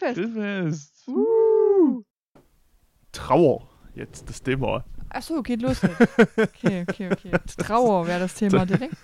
Grillfest. Grillfest. Uh. Trauer. Jetzt das Thema. Achso, geht los. Okay, okay, okay. Trauer wäre das Thema direkt.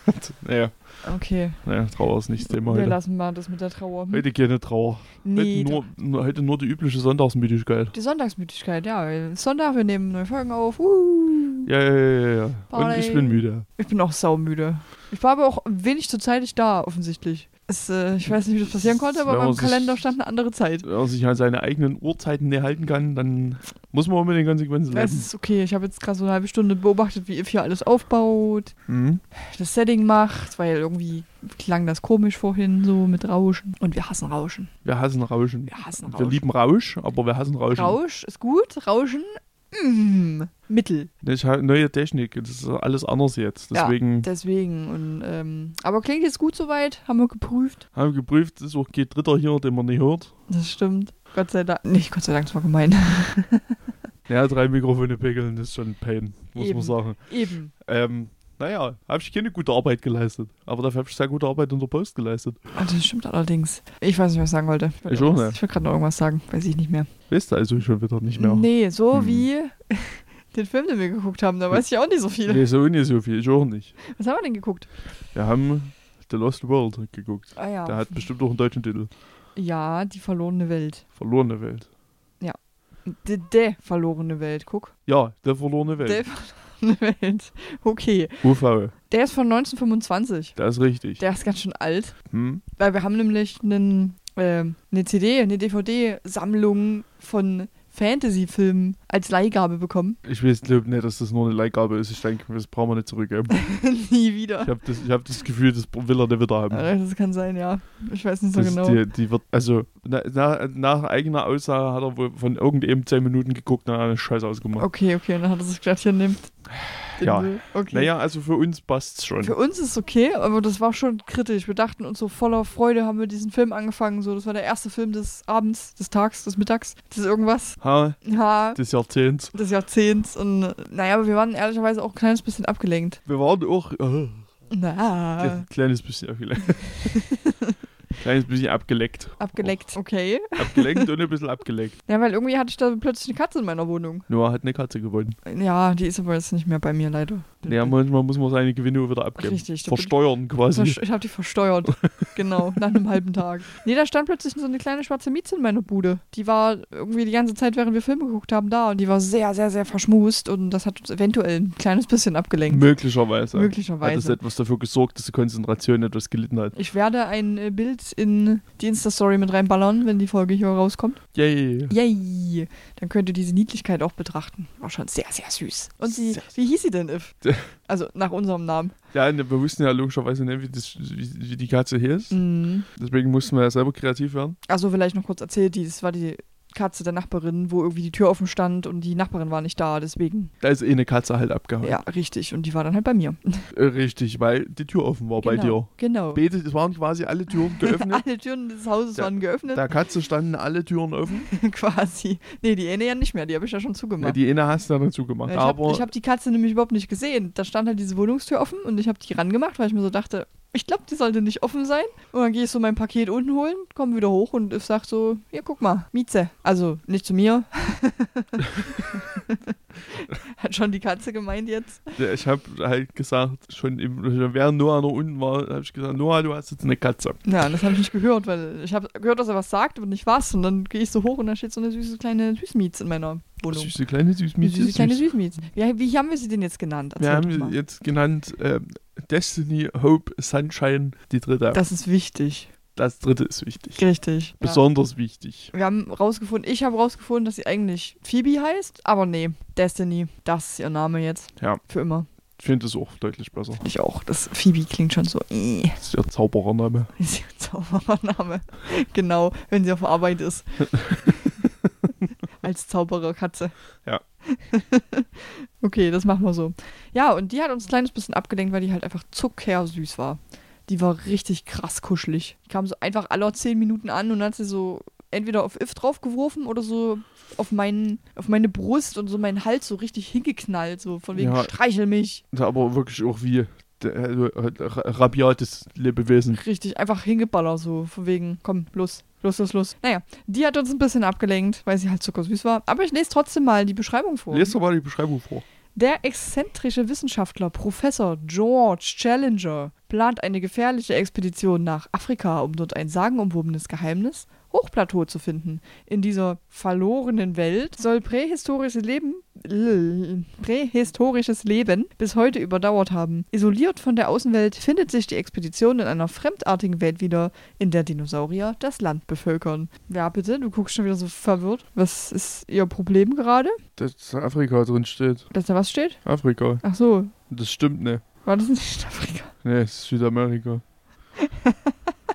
Naja, Okay, naja, Trauer ist nicht das Thema wir heute. lassen mal das mit der Trauer. Heute keine Trauer. nee, heute, nur, heute nur die übliche Sonntagsmüdigkeit. die Sonntagsmüdigkeit, ja. Sonntag, wir nehmen neue Folgen auf. Uh. Ja, ja, ja, ja, ja. Und Party. ich bin müde. Ich bin auch saumüde. Ich war aber auch wenig zur Zeit nicht da, offensichtlich. Es, äh, ich weiß nicht, wie das passieren konnte, aber beim sich- Kalender stand eine andere Zeit. Wenn man sich an seine eigenen Uhrzeiten nicht halten kann, dann muss man auch mit den Konsequenzen leben. ist okay, ich habe jetzt gerade so eine halbe Stunde beobachtet, wie If hier alles aufbaut, Mhm. das Setting macht, weil irgendwie klang das komisch vorhin so mit Rauschen. Und wir hassen Rauschen. Wir hassen Rauschen. Wir hassen Wir Rauschen. lieben Rausch, aber wir hassen Rauschen. Rausch ist gut, Rauschen, mm, Mittel. Das ist halt neue Technik. Das ist alles anders jetzt. Ja. Deswegen Deswegen. Und, ähm, aber klingt jetzt gut soweit, haben wir geprüft. haben wir geprüft, es ist auch kein Dritter hier, den man nicht hört. Das stimmt. Gott sei Dank. Nicht Gott sei Dank, das war gemein. Ja, drei Mikrofone das ist schon ein Pain, muss Eben. man sagen. Eben. Ähm, naja, habe ich keine gute Arbeit geleistet. Aber dafür habe ich sehr gute Arbeit unter Post geleistet. Ah, das stimmt allerdings. Ich weiß nicht, was ich sagen wollte. wollte Ich auch nicht. Ich will gerade noch irgendwas sagen. Weiß ich nicht mehr. Weißt du also schon wieder nicht mehr? Nee, so Hm. wie den Film, den wir geguckt haben. Da weiß ich auch nicht so viel. Nee, so nicht so viel, ich auch nicht. Was haben wir denn geguckt? Wir haben The Lost World geguckt. Ah ja. Der hat bestimmt auch einen deutschen Titel. Ja, die verlorene Welt. Verlorene Welt. De, de verlorene Welt, guck. Ja, der verlorene Welt. Der verlorene Welt. Okay. UV, Der ist von 1925. der ist richtig. Der ist ganz schön alt. Hm? Weil wir haben nämlich einen, ähm, eine CD, eine DVD-Sammlung von Fantasy-Filmen als Leihgabe bekommen. Ich weiß glaube nicht, dass das nur eine Leihgabe ist. Ich denke, das brauchen wir nicht zurückgeben. Nie wieder. Ich habe das, ich hab das Gefühl, das will er nicht wieder haben. Das kann sein, ja. Ich weiß nicht so Das, genau. die, die wird, also na, na, nach eigener Aussage hat er wohl von irgendeinem 10 Minuten geguckt und hat eine Scheiße ausgemacht. Okay, okay, dann hat er sich gedacht, hier nimmt. Ja. Okay. Naja, also für uns passt's schon. Für uns ist es okay, aber das war schon kritisch. Wir dachten uns so voller Freude haben wir diesen Film angefangen. So, das war der erste Film des Abends, des Tags, des Mittags, des irgendwas. Ha, Ja, des Jahrzehnts. des Jahrzehnts. Und naja, aber wir waren ehrlicherweise auch ein kleines bisschen abgelenkt. Wir waren auch äh, Na, ein kleines bisschen abgelenkt. kleines bisschen abgeleckt. abgeleckt. Okay. Abgelenkt und ein bisschen abgeleckt. Ja, weil irgendwie hatte ich da plötzlich eine Katze in meiner Wohnung. Noah hat eine Katze gewonnen. Ja, die ist aber jetzt nicht mehr bei mir, leider. Ja, manchmal muss man seine Gewinne wieder abgeben. Richtig, Versteuern quasi. Ich habe die versteuert. genau, nach einem halben Tag. Nee, da stand plötzlich so eine kleine schwarze Mieze in meiner Bude. Die war irgendwie die ganze Zeit, während wir Filme geguckt haben, da und die war sehr, sehr, sehr verschmust und das hat uns eventuell ein kleines bisschen abgelenkt. Möglicherweise. Hat es Möglicherweise. etwas dafür gesorgt, dass die Konzentration etwas gelitten hat. Ich werde ein äh, In die Insta-Story mit reinballern, wenn die Folge hier rauskommt. Yay. Yay! Dann könnt ihr diese Niedlichkeit auch betrachten. War schon sehr, sehr süß. Und sie, Sehr wie hieß sie denn, If? Also nach unserem Namen. Ja, ne, wir wussten ja logischerweise nicht, wie, das, wie, wie die Katze hier ist. Mhm. Deswegen mussten wir ja selber kreativ werden. Also vielleicht noch kurz erzählt, die, das war die Katze der Nachbarin, wo irgendwie die Tür offen stand und die Nachbarin war nicht da, deswegen. Da ist eh eine Katze halt abgehauen. Ja, richtig. Und die war dann halt bei mir. Äh, Richtig, weil die Tür offen war bei dir. genau. Genau. Beide, es waren quasi alle Türen geöffnet. Alle Türen des Hauses Ja, waren geöffnet, Der Katze standen alle Türen offen. quasi. Nee, die eine ja nicht mehr, die habe ich ja schon Ja, zugemacht. die eine hast du dann zugemacht. Ja, ich habe hab die Katze nämlich überhaupt nicht gesehen. Da stand halt diese Wohnungstür offen und ich habe die rangemacht, weil ich mir so dachte, ich glaube, die sollte nicht offen sein. Und dann gehe ich so mein Paket unten holen, komme wieder hoch und ich sag so, hier, guck mal, Mieze. Also, nicht zu mir. Hat schon die Katze gemeint jetzt. Ja, ich habe halt gesagt, schon im, während Noah noch unten war, habe ich gesagt, Noah, du hast jetzt eine Katze. Ja, das habe ich nicht gehört, weil ich habe gehört, dass er was sagt, aber nicht was. Und dann gehe ich so hoch und da steht so eine süße kleine Süßmiez in meiner Wohnung. Süße kleine Eine Süßmieze. süße kleine süß. Süßmiez. Wie, wie haben wir sie denn jetzt genannt? Wir Erzähl haben doch sie jetzt genannt ähm, Destiny, Hope, Sunshine, die dritte. Das ist wichtig. Dritte ist wichtig. Richtig. Ja. Besonders wichtig. Wir haben rausgefunden, ich habe rausgefunden, dass sie eigentlich Phoebe heißt, aber nee, Destiny, das ist ihr Name jetzt. Ja. Für immer. Ich finde es auch deutlich besser. Ich auch. Das Phoebe klingt schon so. Äh, Das ist ihr Zauberername. ist ihr Zauberername. genau, wenn sie auf Arbeit ist. Als Zaubererkatze. Ja. okay, das machen wir so. Ja, und die hat uns ein kleines bisschen abgelenkt, weil die halt einfach zuckersüß war. Die war richtig krass kuschelig. Die kam so einfach alle zehn Minuten an und dann hat sie so entweder auf If draufgeworfen oder so auf, meinen, auf meine Brust und so meinen Hals so richtig hingeknallt. So von wegen Ja. streichel mich. Aber wirklich auch wie also, äh, ra- rabiates Lebewesen. Richtig, einfach hingeballert, so von wegen, komm, los, los, los, los. Naja, die hat uns ein bisschen abgelenkt, weil sie halt zuckersüß war. Aber ich lese trotzdem mal die Beschreibung vor. Lest doch mal die Beschreibung vor. Der exzentrische Wissenschaftler Professor George Challenger plant eine gefährliche Expedition nach Afrika, um dort ein sagenumwobenes Geheimnis, Hochplateau zu finden. In dieser verlorenen Welt soll prähistorisches Leben, prähistorisches Leben bis heute überdauert haben. Isoliert von der Außenwelt findet sich die Expedition in einer fremdartigen Welt wieder, in der Dinosaurier das Land bevölkern. Ja, bitte, du guckst schon wieder so verwirrt. Was ist ihr Problem gerade? Dass Afrika drin steht. Dass da was steht? Afrika. Ach so, Das stimmt nicht. war das nicht Afrika? Nee, es ist Südamerika.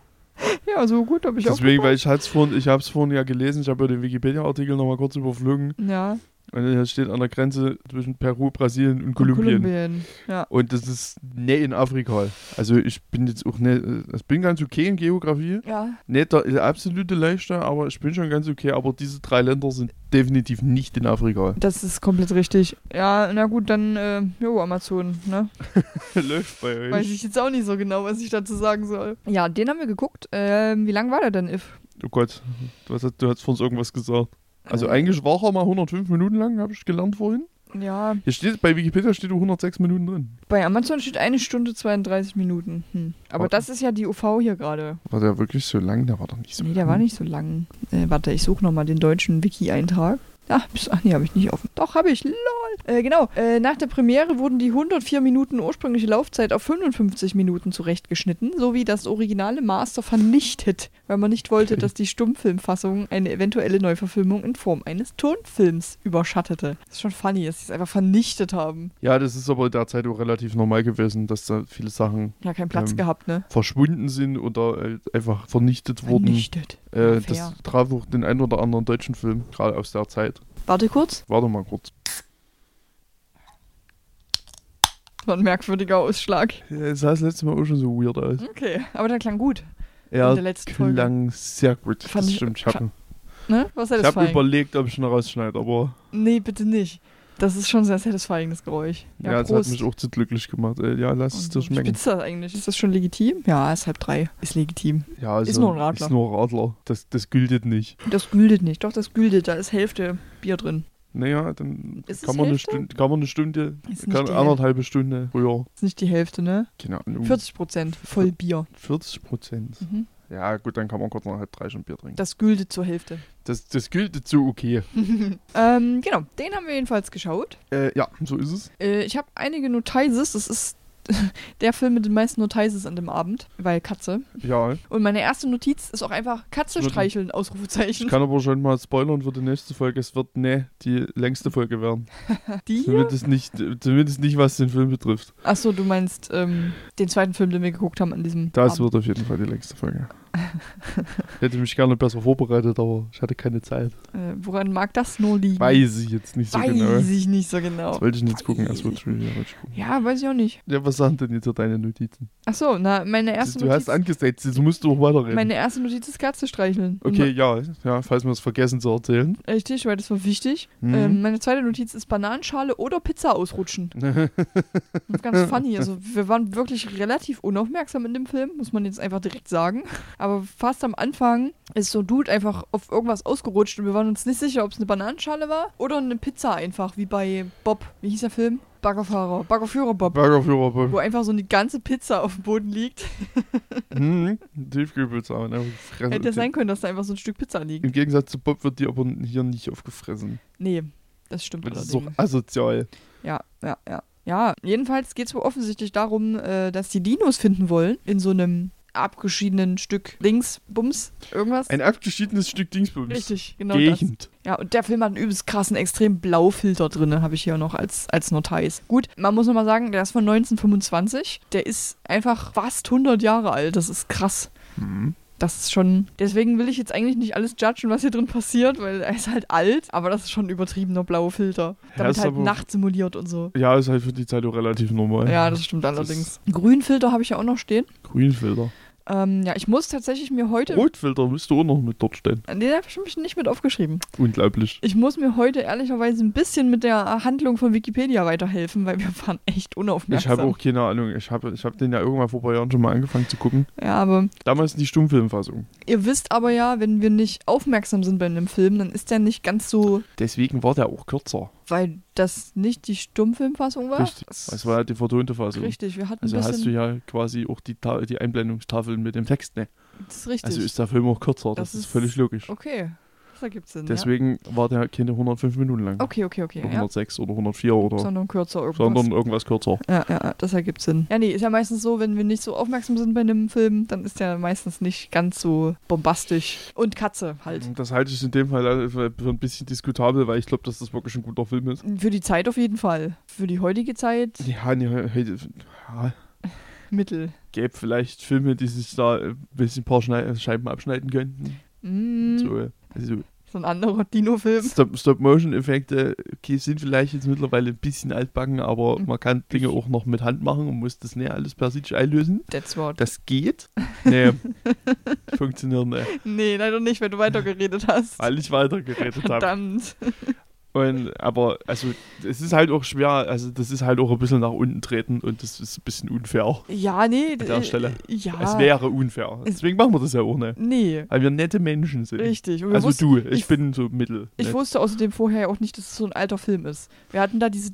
Ja, so gut, habe ich Deswegen, auch. weil ich hab's vorhin, ich hab's vorhin ja gelesen, ich habe ja den Wikipedia-Artikel nochmal kurz überflogen. Ja, Und hier steht an der Grenze zwischen Peru, Brasilien und und Kolumbien. Kolumbien. Ja. Und das ist nicht in Afrika. Also ich bin jetzt auch nicht, ich bin ganz okay in Geografie. Ja, Nicht der, der absolute Leichter, aber ich bin schon ganz okay. Aber diese drei Länder sind definitiv nicht in Afrika. das ist komplett richtig. Ja, na gut, dann, äh, jo, Amazon, ne? Läuft bei euch. Weiß ich jetzt auch nicht so genau, was ich dazu sagen soll. Ja, den haben wir geguckt. Ähm, wie lang war der denn, If? Oh Gott, du hast, du hast vor uns irgendwas gesagt. Also eigentlich war er mal 105 Minuten lang, habe ich gelernt vorhin. Ja, Hier steht, bei Wikipedia steht 106 Minuten drin. bei Amazon steht eine Stunde 32 Minuten. Hm. Aber Oh. das ist ja die UV hier gerade. War der wirklich so lang? Der war doch nicht so Nee, der war lang. nicht so lang. Äh, warte, ich suche nochmal den deutschen Wiki-Eintrag. Ah, bis- ach nee, habe ich nicht offen. Doch, habe ich. Lol. Äh, genau. Äh, nach der Premiere wurden die 104 Minuten ursprüngliche Laufzeit auf 55 Minuten zurechtgeschnitten, sowie das originale Master vernichtet, weil man nicht wollte, dass die Stummfilmfassung eine eventuelle Neuverfilmung in Form eines Tonfilms überschattete. Das ist schon funny, dass sie es einfach vernichtet haben. Ja, das ist aber derzeit auch relativ normal gewesen, dass da viele Sachen Ja, keinen Platz Ähm, gehabt, ne? verschwunden sind oder äh, einfach vernichtet wurden. Vernichtet. Äh, das traf auch den einen oder anderen deutschen Film, gerade aus der Zeit. Warte kurz. Warte mal kurz. War ein merkwürdiger Ausschlag. Ja, Es sah das letzte Mal auch schon so weird aus. Okay, aber der klang gut. Ja, in der letzten Folge. klang sehr gut. Fand das ich- stimmt. Ich habe Ne? Was hab satisfying? überlegt, ob ich ihn rausschneide, aber Nee, bitte nicht. Das ist schon sehr satisfying, das Geräusch. ja, Ja, es hat mich auch zu glücklich gemacht. Äh, ja, lass es dir schmecken. spitzt das eigentlich? Ist das schon legitim? Ja, ist halb drei. Ist legitim. Ja, also, Ist nur ein Radler. Ist nur ein Radler. Das, das gültet nicht. Das gültet nicht. Doch, das gültet. Da ist Hälfte Bier drin. Naja, dann kann man? Stunde, kann man eine Stunde, kann die anderthalbe Stunde früher. Ist nicht die Hälfte, ne? Keine Ahnung. 40 Prozent. Voll Bier. 40 Prozent. Mhm. Ja, gut, dann kann man kurz nach halb drei schon Bier trinken. Das gültet zur Hälfte. Das, das gilt so okay. ähm, genau. Den haben wir jedenfalls geschaut. Äh, ja, so ist es. Äh, ich habe einige Notices. Das ist der Film mit den meisten Notices an dem Abend, weil Katze. Ja, Und meine erste Notiz ist auch einfach Katze streicheln, Ausrufezeichen. ich kann aber schon mal spoilern für die nächste Folge. Es wird ne die längste Folge werden. Die? Zumindest nicht, zumindest nicht, was den Film betrifft. Achso, du meinst ähm, den zweiten Film, den wir geguckt haben an diesem Das Abend. wird auf jeden Fall die längste Folge. Hätte mich gerne besser vorbereitet, aber ich hatte keine Zeit. Äh, woran mag das nur liegen? Weiß ich jetzt nicht so Weiß genau. ich nicht so genau. Das wollte ich jetzt gucken. Ich, ja, weiß ich auch nicht. Ja, was sagen denn jetzt so deine Notizen? Achso, na, meine erste du Notiz. hast angesetzt, jetzt musst du auch weiterreden. meine erste Notiz ist Katze streicheln. Okay, ja, ja, falls wir es vergessen zu erzählen. Richtig, weil das war wichtig. Mhm. Ähm, meine zweite Notiz ist Bananenschale oder Pizza ausrutschen. Ganz funny. Also, wir waren wirklich relativ unaufmerksam in dem Film, muss man jetzt einfach direkt sagen. Aber fast am Anfang ist so ein Dude einfach auf irgendwas ausgerutscht und wir waren uns nicht sicher, ob es eine Bananenschale war oder eine Pizza einfach, wie bei Bob. Wie hieß der Film? Baggerfahrer. Baggerführer Bob. Burgerführer Wo einfach so eine ganze Pizza auf dem Boden liegt. Mhm. Tiefkühlpizza. gefressen. Hätte ja sein können, dass da einfach so ein Stück Pizza liegt. Im Gegensatz zu Bob wird die aber hier nicht aufgefressen. Nee, das stimmt Das ist doch asozial. Ja, ja, ja. Ja, jedenfalls geht es wohl offensichtlich darum, äh, dass die Dinos finden wollen in so einem abgeschiedenen Stück links, Bums, irgendwas. Ein abgeschiedenes Stück Dingsbums. Richtig, genau das. Gegend. Ja, und der Film hat einen übelst krassen, extrem Blaufilter drin, habe ich hier noch als, als Notiz. Gut, man muss nochmal sagen, der ist von 1925. Der ist einfach fast 100 Jahre alt. Das ist krass. Mhm. Das ist schon. Deswegen will ich jetzt eigentlich nicht alles judgen, was hier drin passiert, weil er ist halt alt, aber das ist schon ein übertriebener blauer Filter. Ja, Damit ist halt Nacht simuliert und so. Ja, ist halt für die Zeit auch relativ normal. Ja, das stimmt allerdings. Grünfilter habe ich ja auch noch stehen. Grünfilter. Ähm, ja, ich muss tatsächlich mir heute. Rotfilter müsste auch noch mit dort stehen. Den habe ich mich nicht mit aufgeschrieben. Unglaublich. Ich muss mir heute ehrlicherweise ein bisschen mit der Handlung von Wikipedia weiterhelfen, weil wir waren echt Ich unaufmerksam. habe auch keine Ahnung. Ich habe ich hab den ja irgendwann vor ein paar Jahren schon mal angefangen zu gucken. Ja, aber Damals die Stummfilmfassung. ihr wisst aber ja, wenn wir nicht aufmerksam sind bei einem Film, dann ist der nicht ganz so, Deswegen war der auch kürzer. Weil das nicht die Stummfilmfassung war. Richtig. Das war ja die vertonte Fassung. Richtig, wir hatten Also hast du ja quasi auch die, Ta die Einblendungstafeln mit dem Text, ne? das ist richtig. Also ist der Film auch kürzer, das, Das ist ist- völlig logisch. okay, das ergibt Sinn. Deswegen war der keine 105 Minuten lang. ja. Okay, okay, okay. Oder Ja. 106 oder 104 oder. Sondern kürzer irgendwas. sondern irgendwas kürzer. Ja, ja, ja, das ergibt Sinn. Ja, nee, ist ja meistens so, wenn wir nicht so aufmerksam sind bei einem Film, dann ist der meistens nicht ganz so bombastisch. Und Katze halt. Das halte ich in dem Fall für für ein bisschen diskutabel, weil ich glaube, dass das wirklich ein guter Film ist. Für die Zeit auf jeden Fall. Für die heutige Zeit Ja, nee, heute ja, Mittel. gäbe vielleicht Filme, die sich da ein bisschen ein paar Schnei Scheiben abschneiden könnten. Mm, so. So, ein anderer Dino-Film. Stop- Stop-Motion-Effekte okay, sind vielleicht jetzt mittlerweile ein bisschen altbacken, aber Ein man kann Dinge auch noch mit Hand machen und muss das nicht alles per sich einlösen. That's what. Das geht. Nee, funktioniert nicht, Nee, leider nicht, weil du weitergeredet hast. weil ich weitergeredet habe. Verdammt. Und, aber, also, es ist halt auch schwer, also, das ist halt auch ein bisschen nach unten treten und das ist ein bisschen unfair. Ja, nee. An der äh, Stelle. Ja. Es wäre unfair. Es- Deswegen machen wir das ja auch nicht. Nee. Weil wir nette Menschen sind. Richtig. Also wussten- du, ich, ich- bin so mittel. Ich nett. wusste außerdem vorher auch nicht, dass es so ein alter Film ist. Wir hatten da diese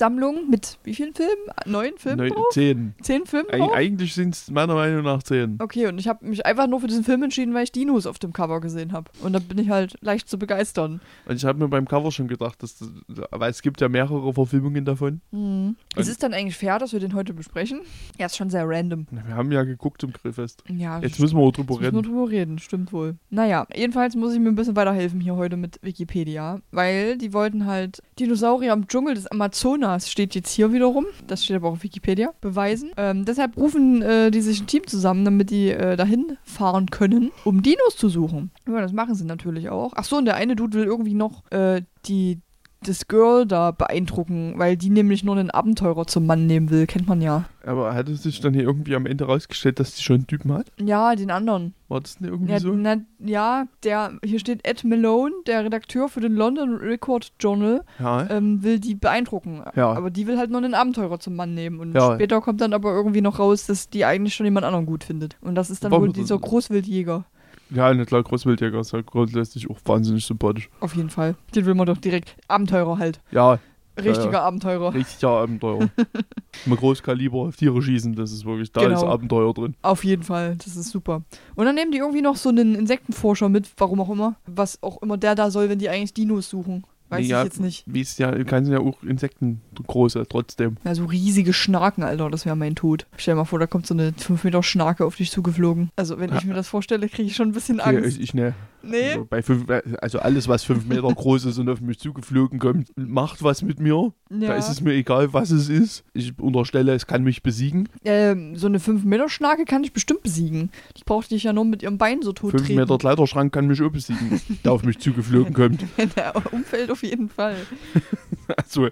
DVD-Sammlung mit wie vielen Filmen? Neun Filmen Neun, drauf? zehn. Zehn Filme Eig eigentlich sind es meiner Meinung nach zehn. Okay, und ich habe mich einfach nur für diesen Film entschieden, weil ich Dinos auf dem Cover gesehen habe. Und da bin ich halt leicht zu begeistern. Und ich habe mir beim Cover schon gedacht, dass das, weil es gibt ja mehrere Verfilmungen davon. Mhm. Ist es dann eigentlich fair, dass wir den heute besprechen? Ja, ist schon sehr random. Wir haben ja geguckt zum Grillfest. Ja, Jetzt müssen wir auch drüber Jetzt müssen wir reden. drüber reden, stimmt wohl. Naja, jedenfalls muss ich mir ein bisschen weiterhelfen hier heute mit Wikipedia, weil die wollten halt Dinosaurier im Dschungel des Amazonas, steht jetzt hier wiederum, das steht aber auch auf Wikipedia, beweisen. Ähm, deshalb rufen äh, die sich ein Team zusammen, damit die äh, dahin fahren können, um Dinos zu suchen. Ja, das machen sie natürlich auch. Ach so, und der eine Dude will irgendwie noch äh, die das Girl da beeindrucken, weil die nämlich nur einen Abenteurer zum Mann nehmen will, kennt man ja. Aber hat es sich dann hier irgendwie am Ende rausgestellt, dass die schon einen Typen hat? Ja, den anderen. War das nicht irgendwie Ja, so? na, ja, der, hier steht Ed Malone, der Redakteur für den London Record Journal, Ja. ähm, will die beeindrucken. Ja. Aber die will halt nur einen Abenteurer zum Mann nehmen. Und Ja. später kommt dann aber irgendwie noch raus, dass die eigentlich schon jemand anderen gut findet. Und das ist dann Warum wohl dieser Großwildjäger. Ja, na klar, Großwildjäger ist halt grundsätzlich auch wahnsinnig sympathisch. Auf jeden Fall. Den will man doch direkt. Abenteurer halt. Ja, Richtiger Ja, Abenteurer. richtiger Abenteuer. Mit Großkaliber auf Tiere schießen, das ist wirklich, da Genau. ist Abenteuer drin. Auf jeden Fall. Das ist super. Und dann nehmen die irgendwie noch so einen Insektenforscher mit, warum auch immer. Was auch immer der da soll, wenn die eigentlich Dinos suchen. Weiß Ja, ich jetzt nicht. Wie es ja, kann ja auch Insekten große trotzdem. Ja, so riesige Schnaken, Alter, das wäre mein Tod. Stell dir mal vor, da kommt so eine 5 Meter Schnake auf dich zugeflogen. Also, wenn ich mir das vorstelle, kriege ich schon ein bisschen Angst. ich, ich ne. nee? Also, bei fünf, also alles, was fünf Meter groß ist und auf mich zugeflogen kommt, macht was mit mir. Ja. Da ist es mir egal, was es ist. Ich unterstelle, es kann mich besiegen. ähm, so eine 5 Meter Schnake kann ich bestimmt besiegen. Die braucht dich ja nur mit ihrem Bein so tot Fünf treten. Meter Kleiderschrank kann mich auch besiegen, der auf mich zugeflogen kommt. Wenn der umfällt, auf jeden Fall. Also,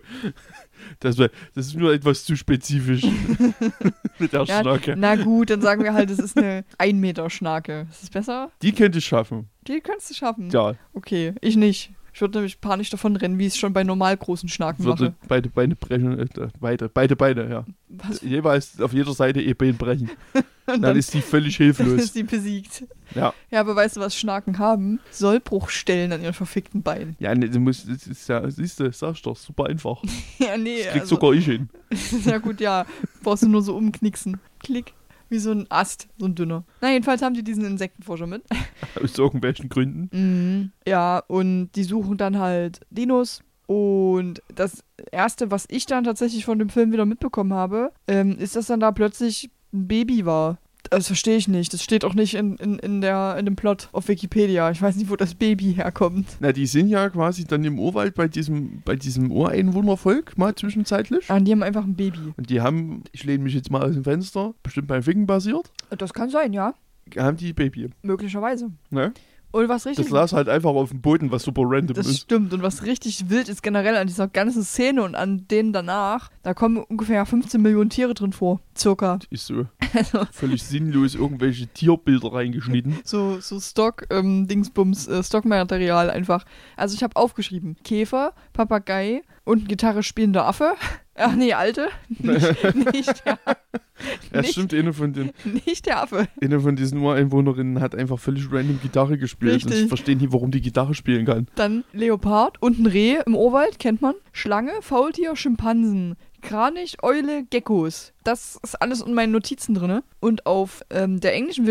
das, das ist nur etwas zu spezifisch mit der Ja, Schnacke. Na gut, dann sagen wir halt, es ist eine 1 Meter Schnake. Ist das besser? Die könnte ich schaffen. Die kannst du schaffen. Ja, Okay, ich nicht. Ich würde nämlich panisch davon rennen, wie ich es schon bei normal großen Schnaken würde mache. beide Beine brechen. Äh, beide, beide Beine, ja. Was? Jeweils auf jeder Seite ihr Bein brechen. Und Dann ist die völlig hilflos. ist sie besiegt. Ja. Ja, aber weißt du, was Schnaken haben? Sollbruchstellen an ihren verfickten Beinen. Ja, ne, du musst, das ist ja, siehst du, sagst doch, super einfach. ja, nee. Das krieg Also, sogar ich hin. ja gut, ja. Brauchst du nur so umknicksen. Klick. Wie so ein Ast, so ein dünner. Na, jedenfalls haben die diesen Insektenforscher mit. Aus irgendwelchen Gründen. Mhm. Ja, und die suchen dann halt Dinos. Und das Erste, was ich dann tatsächlich von dem Film wieder mitbekommen habe, ähm, ist, dass dann da plötzlich ein Baby war. Das verstehe ich nicht. Das steht auch nicht in, in, in, der, in dem Plot auf Wikipedia. Ich weiß nicht, wo das Baby herkommt. Na, die sind ja quasi dann im Urwald bei diesem, bei diesem Ureinwohnervolk mal zwischenzeitlich. Ah, die haben einfach ein Baby. Und die haben, ich lehne mich jetzt mal aus dem Fenster, bestimmt beim Ficken basiert, Das kann sein, ja. haben die Baby. Möglicherweise. Ne? Und was richtig Das lag halt einfach auf dem Boden, was super random Das ist. stimmt. Und was richtig wild ist generell an dieser ganzen Szene und an denen danach, da kommen ungefähr 15 Millionen Tiere drin vor. Circa. Ist so. Also, Völlig sinnlos irgendwelche Tierbilder reingeschnitten. so, so Stock, ähm, Dingsbums, äh, Stockmaterial einfach. Also ich habe aufgeschrieben, Käfer, Papagei und ein Gitarre spielender Affe. Ach nee, alte. Nicht, nicht, der, Ja, Nicht- stimmt, eine von, den, nicht der Affe. eine von diesen Ureinwohnerinnen hat einfach völlig random Gitarre gespielt. Und Richtig. ich verstehe nie, warum die Gitarre spielen kann. Dann Leopard und ein Reh im Urwald, kennt man. Schlange, Faultier, Schimpansen, Kranich, Eule, Geckos. Das ist alles in meinen Notizen drin. Und auf ähm, der englischen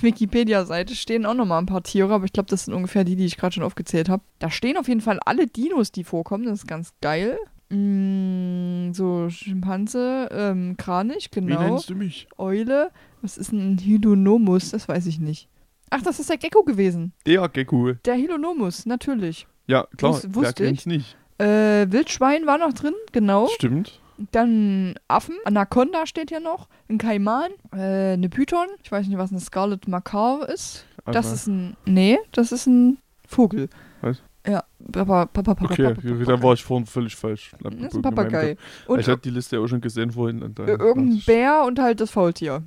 Wikipedia-Seite, stehen auch nochmal ein paar Tiere, aber ich glaube, das sind ungefähr die, die ich gerade schon aufgezählt habe. Da stehen auf jeden Fall alle Dinos, die vorkommen. Das ist ganz geil. Mm, so, Schimpanse, ähm, Kranich, Wie genau. nennst du mich? Eule. Was ist ein Hylonomus? Das weiß ich nicht. Ach, das ist der Gecko gewesen. Der Gecko. Der Hylonomus, natürlich. Ja, klar, Wus- wer wusste ich. nicht? Äh, Wildschwein war noch drin, genau. Stimmt. Dann Affen, Anaconda steht hier noch, ein Kaiman, äh, eine Python. Ich weiß nicht, was eine Scarlet Macaw ist. Das Aber- ist ein, nee, das ist ein Vogel. Was? Ja, Papa, Papa, Papa, Okay, Papa, Papa, da war ich vorhin völlig falsch. Das ist ein Papagei. Und Und ich hatte die Liste ja auch schon gesehen vorhin. Und irgendein Bär und halt das Faultier.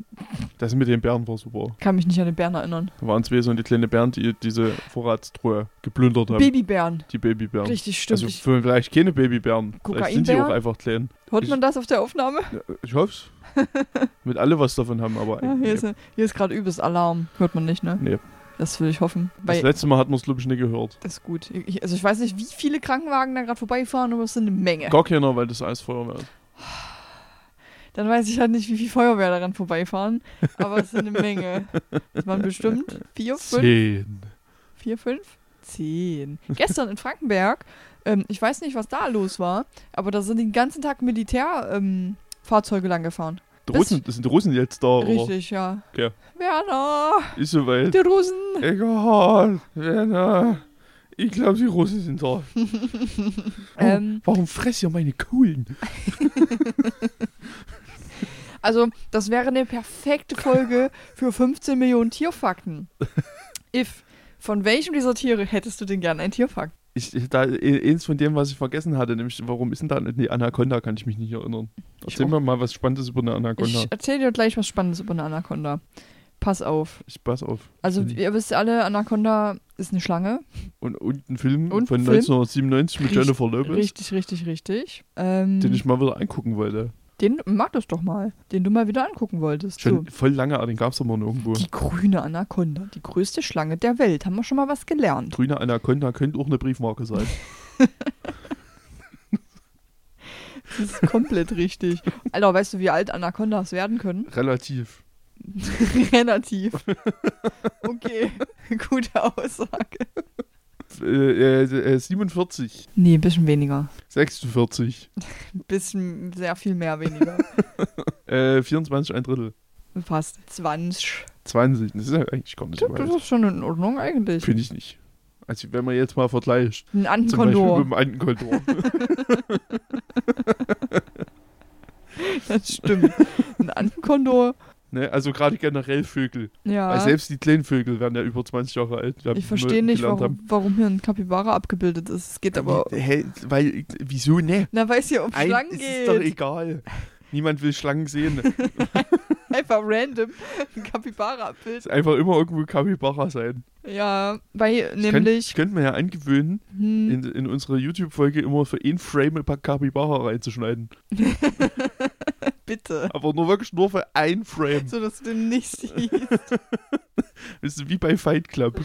Das mit den Bären war super. Kann mich nicht an den Bären erinnern. Da waren zwei so die kleinen Bären, die diese Vorratstruhe geplündert haben. Babybären. die Babybären. Richtig, stimmt. Also vielleicht keine Babybären. Vielleicht sind die auch einfach klein. hört man das auf der Aufnahme? Ich hoff's. Mit alle was davon haben, aber Ja, hier ist, hier ist gerade übelst Alarm. Hört man nicht, ne? Nee. Das will ich hoffen. das letzte Mal hat man es, glaube ich, nicht gehört. das ist gut. Ich, also ich weiß nicht, wie viele Krankenwagen da gerade vorbeifahren, aber es sind eine Menge. Gar keiner, weil das alles Feuerwehr ist. Dann weiß ich halt nicht, wie viel Feuerwehr daran vorbeifahren. Aber es sind eine Menge. Das waren bestimmt vier, fünf, Zehn. vier, fünf, zehn. Gestern in Frankenberg, ähm, ich weiß nicht, was da los war, aber da sind den ganzen Tag Militärfahrzeuge ähm, lang gefahren. Die Das- Russen, das sind die Russen jetzt da, oder? Richtig, ja. Okay. Werner, Ist soweit. die Russen. Egal. Werner. Ich glaube, die Russen sind da. Ähm, Warum fress ihr meine Kohlen? Also, das wäre eine perfekte Folge für 15 Millionen Tierfakten. If. Von welchem dieser Tiere hättest du denn gern ein Tierfakt? Ich, da, eins von dem, was ich vergessen hatte, nämlich, warum ist denn da die Anaconda, kann ich mich nicht erinnern. Erzähl mir mal was Spannendes über eine Anaconda. Ich erzähle dir gleich was Spannendes über eine Anaconda. Pass auf. Ich pass auf. Also, ihr wisst alle, Anaconda ist eine Schlange. Und, und ein Film Und von Film? 1997 mit Richtig- Jennifer Lopez, Richtig, richtig, richtig. Ähm, den ich mal wieder angucken wollte. Den mag das doch mal. Den du mal wieder angucken wolltest. So. Schon voll lange, aber den gab es aber nirgendwo. Die grüne Anaconda, die größte Schlange der Welt. Haben wir schon mal was gelernt. Grüne Anaconda könnte auch eine Briefmarke sein. Das ist komplett richtig. Alter, weißt du, wie alt Anacondas werden können? Relativ. Relativ. Okay, gute Aussage. Äh, äh, äh, 47, Nee, ein bisschen weniger. 46, Ein bisschen, sehr viel mehr weniger. äh, 24, ein Drittel. Fast 20. 20, das ist ja eigentlich gar nicht Das ist schon in Ordnung eigentlich. Finde ich nicht. Also wenn man jetzt mal vergleicht, Ein zum Beispiel Antenkondor. mit dem Antenkondor. Das stimmt. Ein Antenkondor. Ne? Also gerade generell Vögel. Ja. Weil selbst die kleinen Vögel werden ja über 20 Jahre alt. Ich verstehe nicht, warum, warum hier ein Kapibara abgebildet ist. Es geht aber. Haben. Hä, weil, wieso ne? Na, weil es hier um Ein, Schlangen es ist doch geht. egal. Niemand will Schlangen sehen. Einfach random. Ein Kapibara-Bild. Es einfach immer irgendwo Capybara sein. Ja, weil könnt- nämlich. Ich könnte mir ja angewöhnen, Hm, in, in unserer YouTube-Folge immer für ein Frame ein paar Capybara reinzuschneiden. bitte. Aber nur wirklich nur für ein Frame. So, dass du den nicht siehst. Das ist wie bei Fight Club.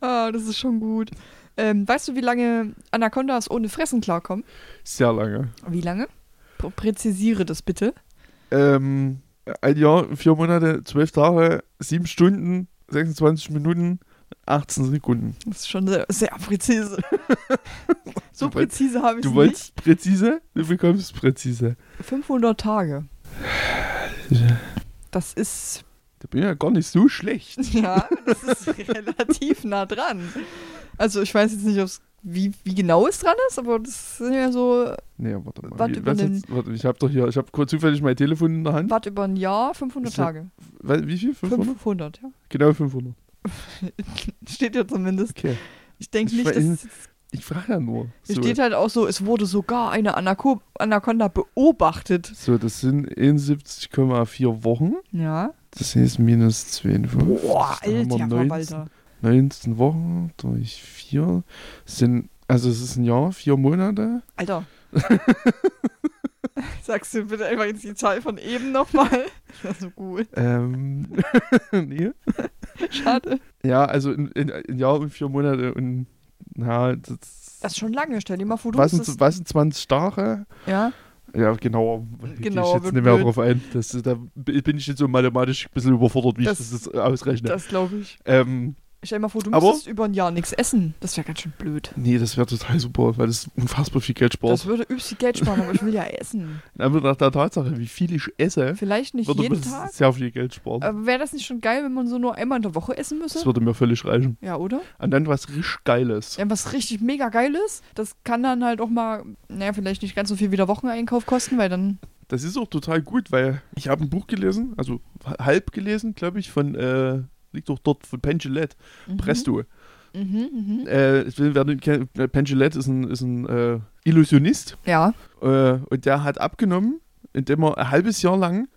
Ah, das ist schon gut. Ähm, weißt du, wie lange Anacondas ohne Fressen klarkommen? Sehr lange. Wie lange? Prä- Präzisiere das bitte. Ähm, ein Jahr, vier Monate, zwölf Tage, sieben Stunden, 26 Minuten, 18 Sekunden. Das ist schon sehr, sehr präzise. so Du präzise habe ich Du es wolltest präzise? Du bekommst präzise. nicht. 500 Tage. Das ist, Da bin ich ja gar nicht so schlecht. ja, das ist relativ nah dran. Also ich weiß jetzt nicht, wie, wie genau es dran ist, aber das sind ja so, Nee, warte mal. Warte, Wie- jetzt, warte, ich habe doch hier, ich habe kurz zufällig mein Telefon in der Hand. warte über ein Jahr, 500 Ist ja- Tage. Wie viel? 500? 500, ja. Genau 500. Steht ja zumindest. Okay. Ich denke Ich nicht, dass es Ich frage ja nur. Hier So, steht halt auch so, es wurde sogar eine Anako Anaconda beobachtet. so, das sind 71,4 Wochen. Ja. Das heißt minus 52. Boah, alter 19, Verwalter. 19 Wochen durch 4 sind, also es ist ein Jahr, vier Monate. Alter. Sagst du bitte einfach jetzt die Zahl von eben nochmal? Das so gut. Ähm, nee. Schade. Ja, also in, in, ein Jahr und vier Monate und ja, das, Das ist schon lange. Stell dir mal vor, du was, sind, was sind 20 Tage? Ja. Ja. Genauer Gehe ich jetzt nicht mehr blöd. drauf ein. Das, da bin ich jetzt so mathematisch ein bisschen überfordert, wie Das- ich das jetzt ausrechne. Das glaube ich. ähm, Stell dir mal vor, du Aber- müsstest über ein Jahr nichts essen. Das wäre ganz schön blöd. nee, das wäre total super, weil das unfassbar viel Geld spart. Das würde übelst viel Geld sparen, aber ich will ja essen. Aber nach der Tatsache, wie viel ich esse, Vielleicht nicht würde jeden Tag. sehr viel Geld sparen. Aber wäre das nicht schon geil, wenn man so nur einmal in der Woche essen müsste? das würde mir völlig reichen. Ja, oder? Und dann was richtig Geiles. Ja, was richtig mega geil ist, das kann dann halt auch mal, naja, vielleicht nicht ganz so viel wie der Wocheneinkauf kosten, weil dann. Das ist auch total gut, weil ich habe ein Buch gelesen, also halb gelesen, glaube ich, von, äh, liegt doch dort von Penn Jillette, Mhm. Presto. Mhm, mhm. Äh, äh, Penn Jillette ist ein, ist ein äh, Illusionist Ja, äh, und der hat abgenommen, indem er ein halbes Jahr lang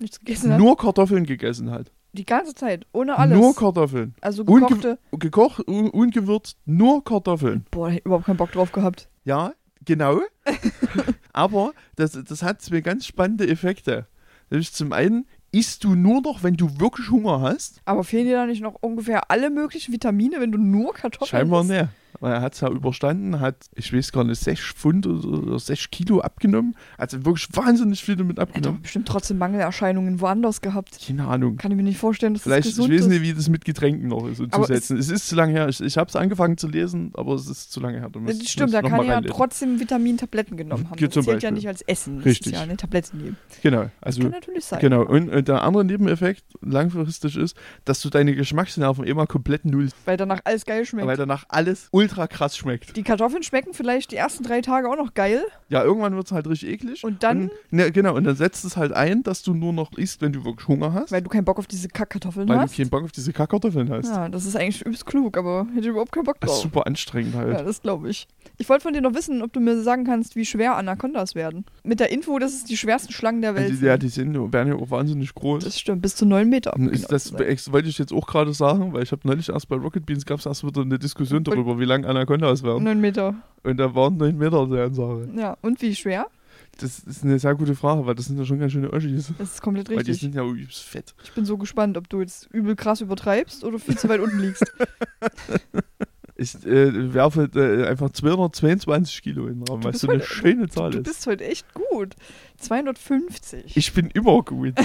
nur Kartoffeln gegessen hat. Die ganze Zeit, ohne alles. Nur Kartoffeln. also Unge- gekochte. Gekocht, un ungewürzt, nur Kartoffeln. Boah, ich überhaupt keinen Bock drauf gehabt. Ja, genau. Aber das, das hat zwei ganz spannende Effekte. Nämlich zum einen isst du nur noch, wenn du wirklich Hunger hast. Aber fehlen dir da nicht noch ungefähr alle möglichen Vitamine, wenn du nur Kartoffeln Scheinbar isst? nicht. Weil er hat es ja überstanden, hat, ich weiß gar nicht, 6 Pfund oder oder 6 Kilo abgenommen. Also wirklich wahnsinnig viel damit Er hat abgenommen. bestimmt trotzdem Mangelerscheinungen woanders gehabt. Keine Ahnung. Kann ich mir nicht vorstellen, dass Vielleicht, das ich gesund weiß ist. nicht, wie das mit Getränken noch ist und Aber zusetzen. Es, ist zu lange her. Ich, ich habe es angefangen zu lesen, aber es ist zu lange her. Ja, das müsst stimmt, ich da kann er ja trotzdem Vitamintabletten genommen haben. Das zählt ja Beispiel. nicht als Essen. Das Richtig. ja eine Tabletten nehmen. Genau. Also, Kann natürlich sein. Genau, und, und der andere Nebeneffekt langfristig ist, dass du deine Geschmacksnerven immer komplett nullst, Weil danach alles geil schmeckt. weil danach alles ultra krass schmeckt. die Kartoffeln schmecken vielleicht die ersten drei Tage auch noch geil. Ja, irgendwann wird es halt richtig eklig. Und dann? Und, ne, genau, und dann setzt es halt ein, dass du nur noch isst, wenn du wirklich Hunger hast, weil, Weil du keinen Bock auf diese Kackkartoffeln du hast. keinen Bock auf diese Kackkartoffeln hast. Ja, das ist eigentlich übelst klug, aber hätte ich überhaupt keinen Bock Das ist drauf. super anstrengend halt. Ja, das glaube ich. Ich wollte von dir noch wissen, ob du mir sagen kannst, wie schwer Anacondas werden. Mit der Info, dass es die schwersten Schlangen der Welt Also, ja, die sind, werden ja auch wahnsinnig groß. Das stimmt, bis zu neun Meter. um ist genau das das wollte ich jetzt auch gerade sagen, weil ich habe neulich erst bei Rocket Beans gab es erst wieder eine Diskussion darüber, wie lang Anacondas werden. Neun Meter. Und da waren 9 Meter die Ansage. Ja, und wie schwer? Das ist eine sehr gute Frage, weil das sind ja schon ganz schöne Oschis. Das ist komplett Weil die richtig. sind ja übelst fett. Ich bin so gespannt, ob du jetzt übel krass übertreibst oder viel zu weit unten liegst. Ich äh, werfe äh, einfach 222 Kilo in den Raum, Du weil bist so eine heute- schöne Zahl Du ist. bist heute echt gut. 250. Ich bin immer gut.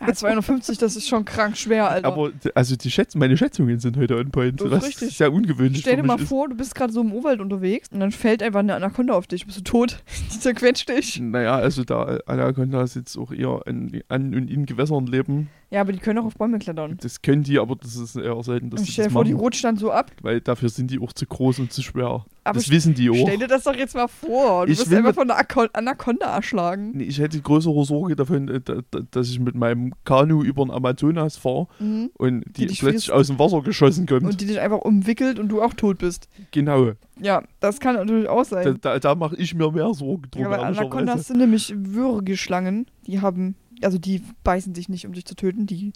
Ja, 250, das ist schon krank schwer, Alter. Aber also die Schätz meine Schätzungen sind heute on point. Das ist Was richtig. sehr ungewöhnlich Stell dir mal mich vor, du bist gerade so im Urwald unterwegs und dann fällt einfach eine Anaconda auf dich. Bist du tot? Die zerquetscht dich. ist. Naja, also da Anacondas jetzt auch eher an, an und in Gewässern leben. Ja, aber die können auch auf Bäume klettern. Das können die, aber das ist eher selten, dass Und die stell das dir vor, die machen. rutscht dann so ab. Weil dafür sind die auch zu groß und zu schwer. Aber das wissen die auch. Stell dir das doch jetzt mal vor. Du Ich wirst einfach von einer Anaconda erschlagen. Nee, Ich hätte größere Sorge davon, äh, da- da- dass ich mit meinem Kanu über den Amazonas fahre Mhm. und die, Die plötzlich aus dem Wasser geschossen kommt. Und die dich einfach umwickelt und du auch tot bist. genau. Ja, das kann natürlich auch Da, sein. da, da mache ich mir mehr Sorgen drum. Ja, ehrlicherweise. Anacondas sind nämlich Würgeschlangen. Die haben, also die beißen dich nicht, um dich zu töten. Die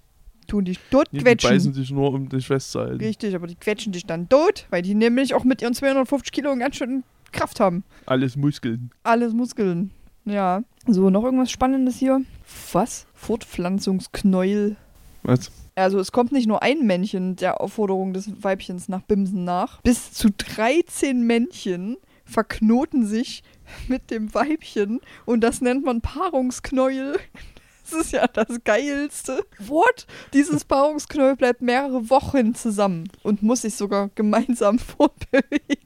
tun dich tot Nee, die quetschen. beißen dich nur, um dich festzuhalten. Richtig, aber die quetschen dich dann tot, weil die nämlich auch mit ihren 250 Kilo ganz schön Kraft haben. Alles Muskeln. Alles Muskeln. Ja. So, noch irgendwas Spannendes hier? Was? Fortpflanzungsknäuel. Was? Also es kommt nicht nur ein Männchen der Aufforderung des Weibchens nach Bimsen nach. Bis zu 13 Männchen verknoten sich mit dem Weibchen und das nennt man Paarungsknäuel. Das ist ja das Geilste. What? Dieses Paarungsknäuel bleibt mehrere Wochen zusammen und muss sich sogar gemeinsam fortbewegen.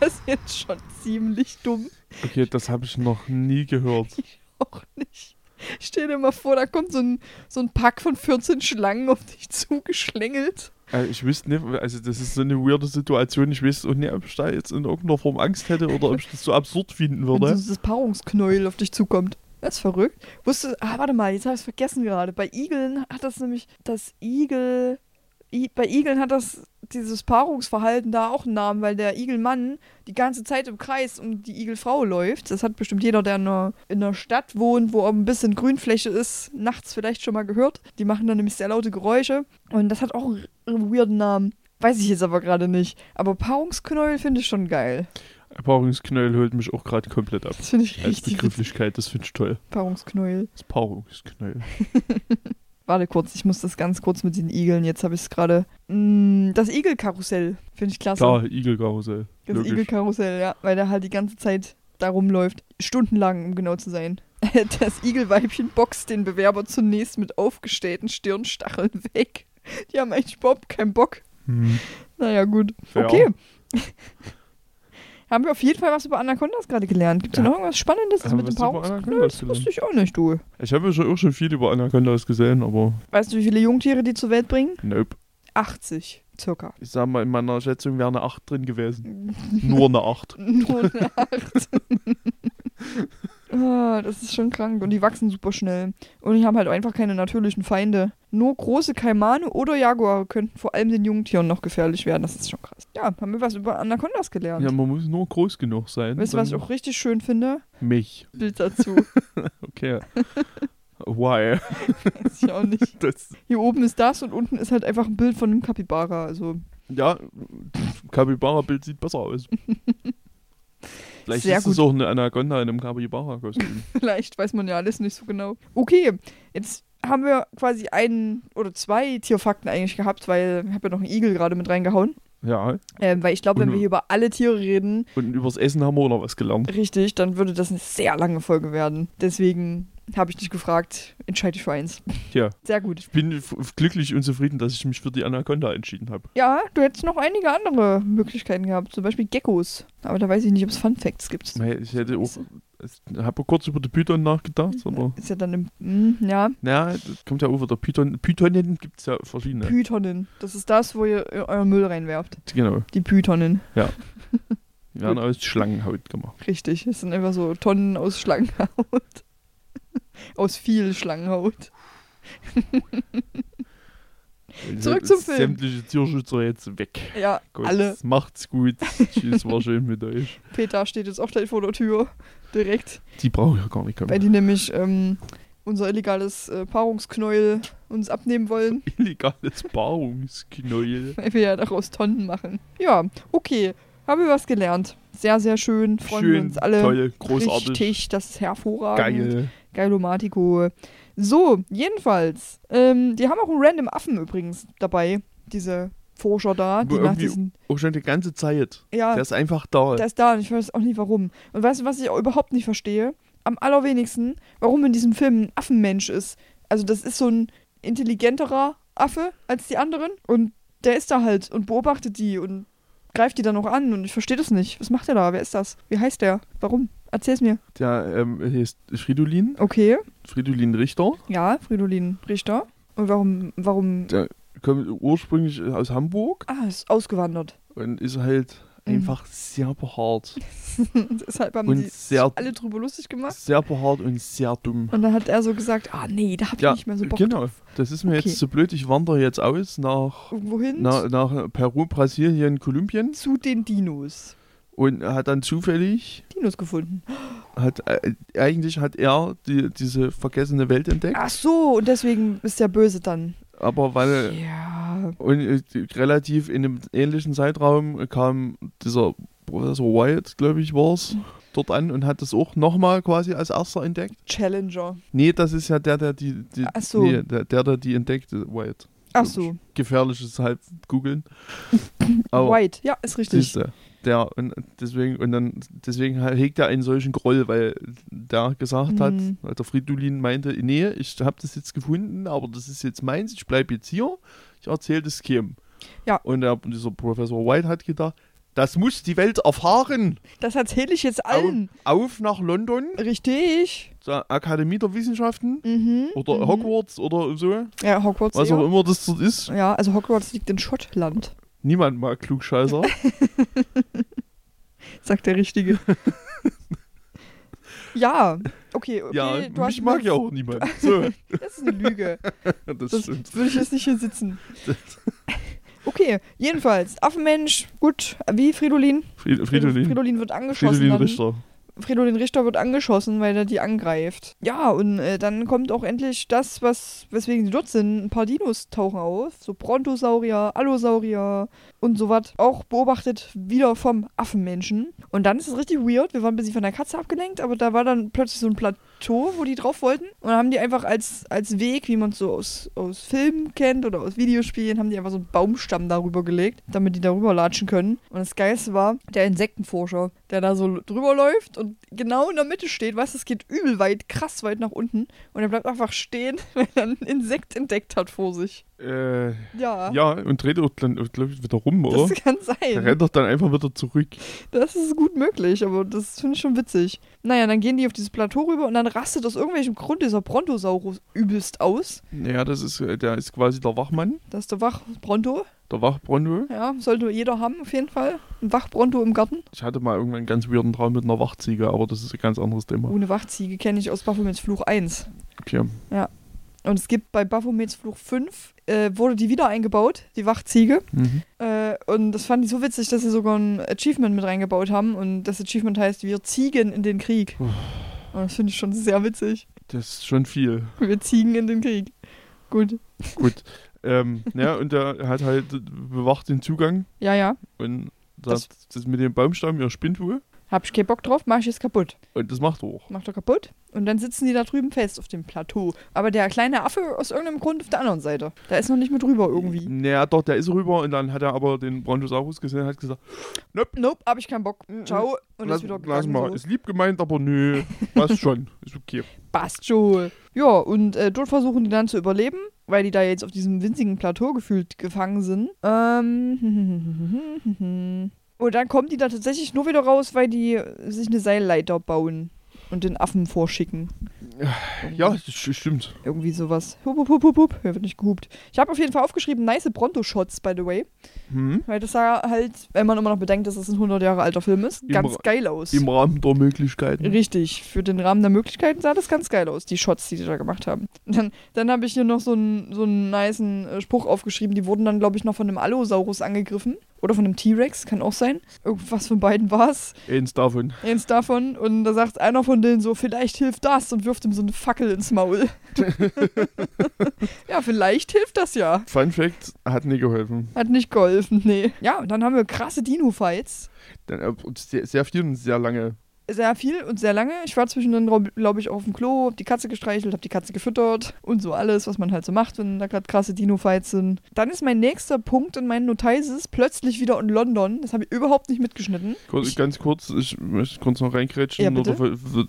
Das ist jetzt schon ziemlich dumm. Okay, das habe ich noch nie gehört. Auch nicht. Stell dir mal vor, da kommt so ein, so ein Pack von 14 Schlangen auf dich zugeschlängelt. Äh, ich wüsste nicht, also das ist so eine weirde Situation. Ich weiß auch nicht, ob ich da jetzt in irgendeiner Form Angst hätte oder ob ich das so absurd finden Wenn würde. so dieses Paarungsknäuel auf dich zukommt. Das ist verrückt. Wusste, ah, warte mal, jetzt habe ich es vergessen gerade. Bei Igeln hat das nämlich, das Igel, I, bei Igeln hat das dieses Paarungsverhalten da auch einen Namen, weil der Igelmann die ganze Zeit im Kreis um die Igelfrau läuft. Das hat bestimmt jeder, der in einer, in einer Stadt wohnt, wo ein bisschen Grünfläche ist, nachts vielleicht schon mal gehört. Die machen dann nämlich sehr laute Geräusche. Und das hat auch einen weirden Namen. Weiß ich jetzt aber gerade nicht. Aber Paarungsknäuel finde ich schon geil. Paarungsknäuel holt mich auch gerade komplett ab. Das finde ich Als richtig. Begrifflichkeit, das finde ich toll. Paarungsknäuel. Das Paarungsknäuel. Warte kurz, ich muss das ganz kurz mit den Igeln. Jetzt habe ich es gerade. Mm, Das Igelkarussell finde ich klasse. Klar, Igelkarussell. Das Logisch. Igelkarussell, ja, weil der halt die ganze Zeit da rumläuft. Stundenlang, um genau zu sein. Das Igelweibchen boxt den Bewerber zunächst mit aufgestellten Stirnstacheln weg. Die haben eigentlich überhaupt keinen Bock. Hm. Naja, gut. Ja. Okay. Haben wir auf jeden Fall was über Anacondas gerade gelernt. Gibt es Ja. noch irgendwas Spannendes Haben mit dem Paarungsknöll? Anacondas Das wusste ich auch nicht, du. Ich habe ja schon, auch schon viel über Anacondas gesehen, aber Weißt du, wie viele Jungtiere die zur Welt bringen? nope. 80, circa. Ich sag mal, in meiner Schätzung wäre eine 8 drin gewesen. Nur eine 8. Nur eine Acht. ah, das ist schon krank. Und die wachsen super schnell. Und die haben halt einfach keine natürlichen Feinde. Nur große Kaimane oder Jaguare könnten vor allem den Jungtieren noch gefährlich werden. Das ist schon krass. Ja, haben wir was über Anacondas gelernt. Ja, man muss nur groß genug sein. weißt du, was ich auch richtig schön finde? Mich. Bild dazu. Okay. Why? Weiß ich auch nicht. Das, Hier oben ist das und unten ist halt einfach ein Bild von einem Kapibara. Also ja, Capybara-Bild sieht besser aus. Vielleicht Sehr ist es auch eine Anaconda in einem Capybara-Kostüm. vielleicht weiß man ja alles nicht so genau. Okay, jetzt haben wir quasi einen oder zwei Tierfakten eigentlich gehabt, weil ich habe ja noch einen Igel gerade mit reingehauen. ja. Ähm, weil ich glaube, wenn wir hier über alle Tiere reden, Und übers Essen haben wir auch noch was gelernt. richtig, dann würde das eine sehr lange Folge werden. Deswegen habe ich dich gefragt, entscheide ich für eins. Tja. Sehr gut. Ich bin glücklich und zufrieden, dass ich mich für die Anaconda entschieden habe. Ja, du hättest noch einige andere Möglichkeiten gehabt, zum Beispiel Geckos. Aber da weiß ich nicht, ob es Fun Facts gibt. Ich hätte auch, ich habe kurz über die Python nachgedacht, aber Ist ja dann im, mm, ja, naja, das kommt ja auch wieder. Python, Pythonen gibt es ja verschiedene. Pythonen. Das ist das, wo ihr euren Müll reinwerft. genau. Die Pythonen. Die werden aus Schlangenhaut gemacht. Richtig. Das sind einfach so Tonnen aus Schlangenhaut. Aus viel Schlangenhaut. Zurück zum Film. Sämtliche Tierschützer jetzt weg. Ja, Gut, alle. Macht's gut. Tschüss, war schön mit euch. Peter steht jetzt auch gleich vor der Tür. Direkt. Die brauche ich ja gar nicht Weil kommen. die nämlich ähm, unser illegales äh, Paarungsknäuel uns abnehmen wollen. Illegales Paarungsknäuel. Weil wir ja daraus Tonnen machen. Ja, okay. Haben wir was gelernt. Sehr, sehr schön. Freuen wir Schön, uns alle. toll, großartig, Richtig, das ist hervorragend. geil. Geilomatico. So, jedenfalls. Ähm, die haben auch einen random Affen übrigens dabei. Diese Forscher da, die nach diesen. Auch schon die ganze Zeit. Ja, Der ist einfach da. der ist da und ich weiß auch nicht warum. Und weißt du, was ich auch überhaupt nicht verstehe? Am allerwenigsten, warum in diesem Film ein Affenmensch ist. Also, das ist so ein intelligenterer Affe als die anderen. Und der ist da halt und beobachtet die und greift die dann auch an. Und ich verstehe das nicht. Was macht der da? Wer ist das? Wie heißt der? Warum? Erzähl's mir. Der ähm, heißt Fridolin. Okay. Fridolin Richter. Ja, Fridolin Richter. Und warum, warum Der kommt ursprünglich aus Hamburg Ah, ist ausgewandert. und ist halt Mhm. einfach sehr behaart. Deshalb haben Und die sehr- alle drüber lustig gemacht. Sehr behaart und sehr dumm. Und dann hat er so gesagt, ah nee, da hab ich Ja, nicht mehr so Bock genau. drauf. Das ist mir Okay. jetzt zu blöd. Ich wandere jetzt aus nach, Wohin? na, nach Peru, Brasilien, Kolumbien Zu den Dinos. Und hat dann zufällig, Dinos gefunden. hat äh, eigentlich hat er die, diese vergessene Welt entdeckt, Ach so, und deswegen ist der böse dann. aber weil Ja. und äh, relativ in einem ähnlichen Zeitraum kam dieser Professor White, glaube ich, war es, dort an und hat das auch nochmal quasi als erster entdeckt. Challenger. Nee, das ist ja der, der die, die Ach so. nee, der, der, der die entdeckte, White. Ach so. Gefährliches halb googeln. White. Ja, ist richtig. siehste, der und deswegen und dann deswegen hegt er einen solchen Groll, weil der gesagt hat, Mhm. weil der Fridolin meinte, nee, ich habe das jetzt gefunden, aber das ist jetzt meins, ich bleibe jetzt hier, ich erzähle das Kim. Ja. Und der, dieser Professor White hat gedacht, das muss die Welt erfahren. Das erzähle ich jetzt allen. Auf nach London, Richtig. zur Akademie der Wissenschaften Mhm. oder mhm. Hogwarts oder so, Ja, Hogwarts. was eher. auch immer das dort ist. Ja, also Hogwarts liegt in Schottland, Niemand mag Klugscheißer. sagt der Richtige. ja, okay, okay. ja, du mich mag ja auch niemand. So, Das ist eine Lüge. das, Das stimmt. würde ich jetzt nicht hier sitzen. Okay, jedenfalls, Affenmensch, gut, wie Fridolin? Fridolin. Fridolin wird angeschossen. Fridolin dann. Richter. Fridolin Richter wird angeschossen, weil er die angreift. Ja, und äh, dann kommt auch endlich das, was, weswegen sie dort sind. Ein paar Dinos tauchen auf. So Brontosaurier, Allosaurier und so was. Auch beobachtet wieder vom Affenmenschen. Und dann ist es richtig weird. Wir waren ein bisschen von der Katze abgelenkt, aber da war dann plötzlich so ein Plateau, wo die drauf wollten. Und dann haben die einfach als, als Weg, wie man es so aus, aus Filmen kennt oder aus Videospielen, haben die einfach so einen Baumstamm darüber gelegt, damit die darüber latschen können. Und das Geilste war der Insektenforscher, der da so drüber läuft und genau in der Mitte steht. Weißt du, es geht übel weit, krass weit nach unten. Und er bleibt einfach stehen, weil er ein Insekt entdeckt hat vor sich. Äh, Ja, ja, und dreht auch dann, glaube ich, wieder rum, oder? das kann Der sein. rennt doch dann einfach wieder zurück. Das ist gut möglich, aber das finde ich schon witzig. Naja, dann gehen die auf dieses Plateau rüber und dann rastet aus irgendwelchem Grund dieser Brontosaurus übelst aus. Ja, das ist, äh, der ist quasi der Wachmann, Das ist der Wach-Bronto. der Wachbronto. Ja, sollte jeder haben auf jeden Fall. Ein Wach-Bronto im Garten. Ich hatte mal irgendwann einen ganz weirden Traum mit einer Wachziege, aber das ist ein ganz anderes Thema. Ohne Wachziege kenne ich aus Baphomets Fluch 1. Okay. Und es gibt bei Baphomets Fluch 5, äh, wurde die wieder eingebaut, die Wachziege. Mhm. Äh, und das fand ich so witzig, dass sie sogar ein Achievement mit reingebaut haben. Und das Achievement heißt, wir ziegen in den Krieg. Uff. Und das finde ich schon sehr witzig. Das ist schon viel. Wir ziegen in den Krieg. Gut. Gut. ähm, ja, und der hat halt bewacht den Zugang Ja, ja. und Das- das, das mit dem Baumstamm, ihr spinnt wohl. Hab ich keinen Bock drauf, mach ich es kaputt. Und das macht er auch. Macht er kaputt. Und dann sitzen die da drüben fest auf dem Plateau. Aber der kleine Affe aus irgendeinem Grund auf der anderen Seite. Da ist noch nicht mit rüber irgendwie. Naja, doch, der ist rüber und dann hat er aber den Brontosaurus gesehen und hat gesagt, Nope, hab ich keinen Bock. Ciao. Und lass, ist wieder lass gegangen. mal, So. ist lieb gemeint, aber nö, passt schon, ist okay. Passt schon. Ja, und äh, dort versuchen die dann zu überleben, weil die da jetzt auf diesem winzigen Plateau gefühlt gefangen sind. Ähm. Und dann kommen die da tatsächlich nur wieder raus, weil die sich eine Seilleiter bauen und den Affen vorschicken. Ja, das st- stimmt. Irgendwie sowas. Hup, hup, hup, hup, hup. Hier wird nicht gehupt. Ich habe auf jeden Fall aufgeschrieben, nice Bronto-Shots, by the way. Hm? Weil das sah halt, wenn man immer noch bedenkt, dass es ein 100 Jahre alter Film ist, Im ganz geil aus. Im Rahmen der Möglichkeiten. Richtig, für den Rahmen der Möglichkeiten sah das ganz geil aus, die Shots, die die da gemacht haben. Dann, dann habe ich hier noch so einen so einen nicen äh, Spruch aufgeschrieben, die wurden dann, glaube ich, noch von einem Allosaurus angegriffen. Oder von einem T-Rex, kann auch sein. Irgendwas von beiden war es. Eins davon. Eins davon. Und da sagt einer von denen so, vielleicht hilft das und wirft ihm so eine Fackel ins Maul. ja, vielleicht hilft das ja. Fun Fact, hat nie geholfen. Hat nicht geholfen, nee. Ja, und dann haben wir krasse Dino-Fights. Dann, äh, und sehr, sehr viel und sehr lange. Sehr viel und sehr lange. Ich war zwischendrin, glaube ich, auch auf dem Klo, hab die Katze gestreichelt, hab die Katze gefüttert und so alles, was man halt so macht, wenn da gerade krasse Dino-Fights sind. Dann ist mein nächster Punkt in meinen Notices plötzlich wieder in London. Das habe ich überhaupt nicht mitgeschnitten. Kurz, ganz kurz, ich möchte kurz noch reingrätschen. Ja, nur der,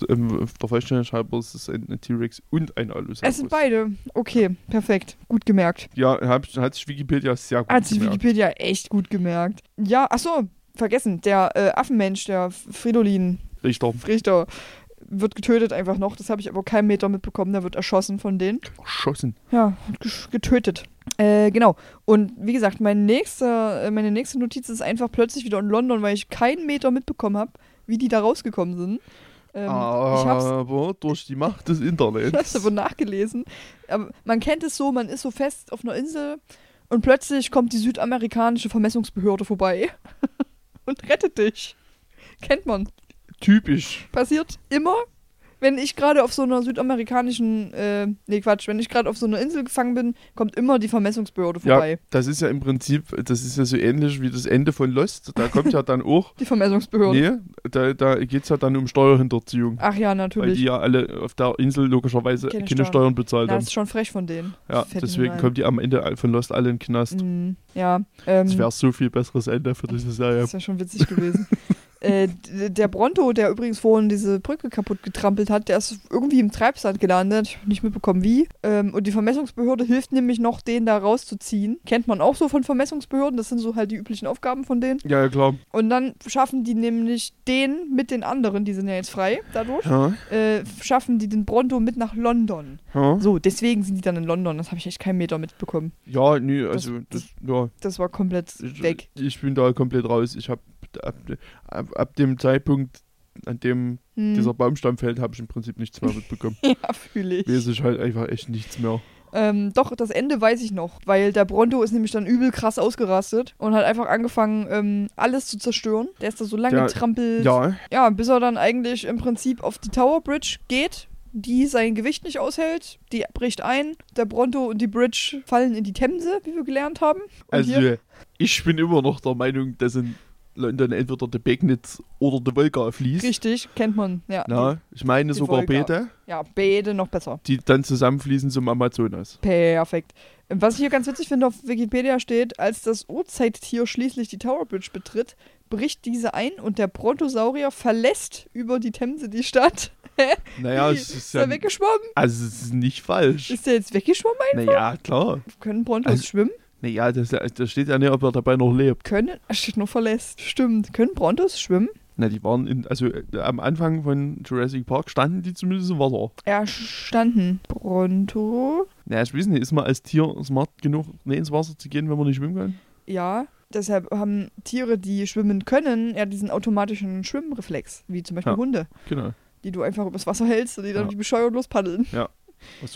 ähm, der Vollständigkeit halber, es ist ein, T-Rex und ein Allosaurus. Es sind beide. Okay, perfekt. Gut gemerkt. Ja, hab, hat sich Wikipedia sehr gut Hat sich gemerkt. Wikipedia echt gut gemerkt. Ja, ach so, vergessen. Der äh, Affenmensch, der Fridolin Richter. Richter, wird getötet einfach noch. Das habe ich aber keinen Meter mitbekommen. Der wird erschossen von denen. Erschossen. Ja, getötet. Äh, genau. Und wie gesagt, mein nächster, äh, meine nächste Notiz ist einfach plötzlich wieder in London, weil ich keinen Meter mitbekommen habe, wie die da rausgekommen sind. Ähm, aber durch die Macht des ich hab's Internets. aber nachgelesen. Aber man kennt es so, man ist so fest auf einer Insel und plötzlich kommt die südamerikanische Vermessungsbehörde vorbei und rettet dich. Kennt man. Typisch. passiert immer, wenn ich gerade auf so einer südamerikanischen, äh, nee Quatsch, wenn ich gerade auf so einer Insel gefangen bin, kommt immer die Vermessungsbehörde Ja, vorbei. das ist ja im Prinzip, das ist ja so ähnlich wie das Ende von Lost. Da kommt ja dann auch, Die Vermessungsbehörde. nee, da, da geht es ja dann um Steuerhinterziehung. Ach ja, Weil natürlich. die ja alle auf der Insel logischerweise Keine keine, Steuern. Steuern bezahlt das haben. ist schon frech von denen. Ja, deswegen kommt die am Ende von Lost alle in den Knast. Mhm, ja, ähm, Das wäre so viel besseres Ende für diese Serie. das wäre schon witzig gewesen. äh, der Bronto, der übrigens vorhin diese Brücke kaputt getrampelt hat, der ist irgendwie im Treibsand gelandet. Ich habe nicht mitbekommen, wie. Ähm, und die Vermessungsbehörde hilft nämlich noch, den da rauszuziehen. Kennt man auch so von Vermessungsbehörden. Das sind so halt die üblichen Aufgaben von denen. Ja, ja, klar. Und dann schaffen die nämlich den mit den anderen, die sind ja jetzt frei dadurch, Ja, äh, schaffen die den Bronto mit nach London. ja. So, deswegen sind die dann in London. Das habe ich echt keinen Meter mitbekommen. ja nee, also, das, ja. Das war komplett Ich, weg. ich bin da komplett raus. Ich habe ab, ab, ab dem Zeitpunkt, an dem Hm. dieser Baumstamm fällt, habe ich im Prinzip nichts mehr mitbekommen. ja, fühle ich. Weiß ich halt einfach echt nichts mehr. Ähm, doch, das Ende weiß ich noch, weil der Bronto ist nämlich dann übel krass ausgerastet und hat einfach angefangen, ähm, alles zu zerstören. Der ist da so lange getrampelt. Ja, Ja, bis er dann eigentlich im Prinzip auf die Tower Bridge geht, die sein Gewicht nicht aushält. Die bricht ein. Der Bronto und die Bridge fallen in die Themse, wie wir gelernt haben. Und also hier, ich bin immer noch der Meinung, dass in London entweder der Pegnitz oder der Wolga fließt. richtig, kennt man. Ja, Na, ich meine die sogar Wolga. beide, die, ja beide noch besser. die dann zusammenfließen zum Amazonas. Perfekt. Was ich hier ganz witzig finde, auf Wikipedia steht, als das Urzeittier schließlich die Tower Bridge betritt, bricht diese ein und der Brontosaurier verlässt über die Themse die Stadt. Naja, es ist ist ja. weggeschwommen? Also, es ist nicht falsch. Ist der jetzt weggeschwommen? Naja, klar. Können Brontos Also- schwimmen? Naja, das, da steht ja nicht, ob er dabei noch lebt. Können, es steht nur verlässt. Stimmt. Können Brontos schwimmen? Na, die waren in, also äh, am Anfang von Jurassic Park standen die zumindest im Wasser. Erstanden. Bronto. Na, ich weiß nicht, ist man als Tier smart genug, nicht ins Wasser zu gehen, wenn man nicht schwimmen kann? Ja. Deshalb haben Tiere, die schwimmen können, ja diesen automatischen Schwimmreflex. Wie zum Beispiel Ja. Hunde. Genau. Die du einfach übers Wasser hältst und die dann Ja. wie bescheuert lospaddeln. Super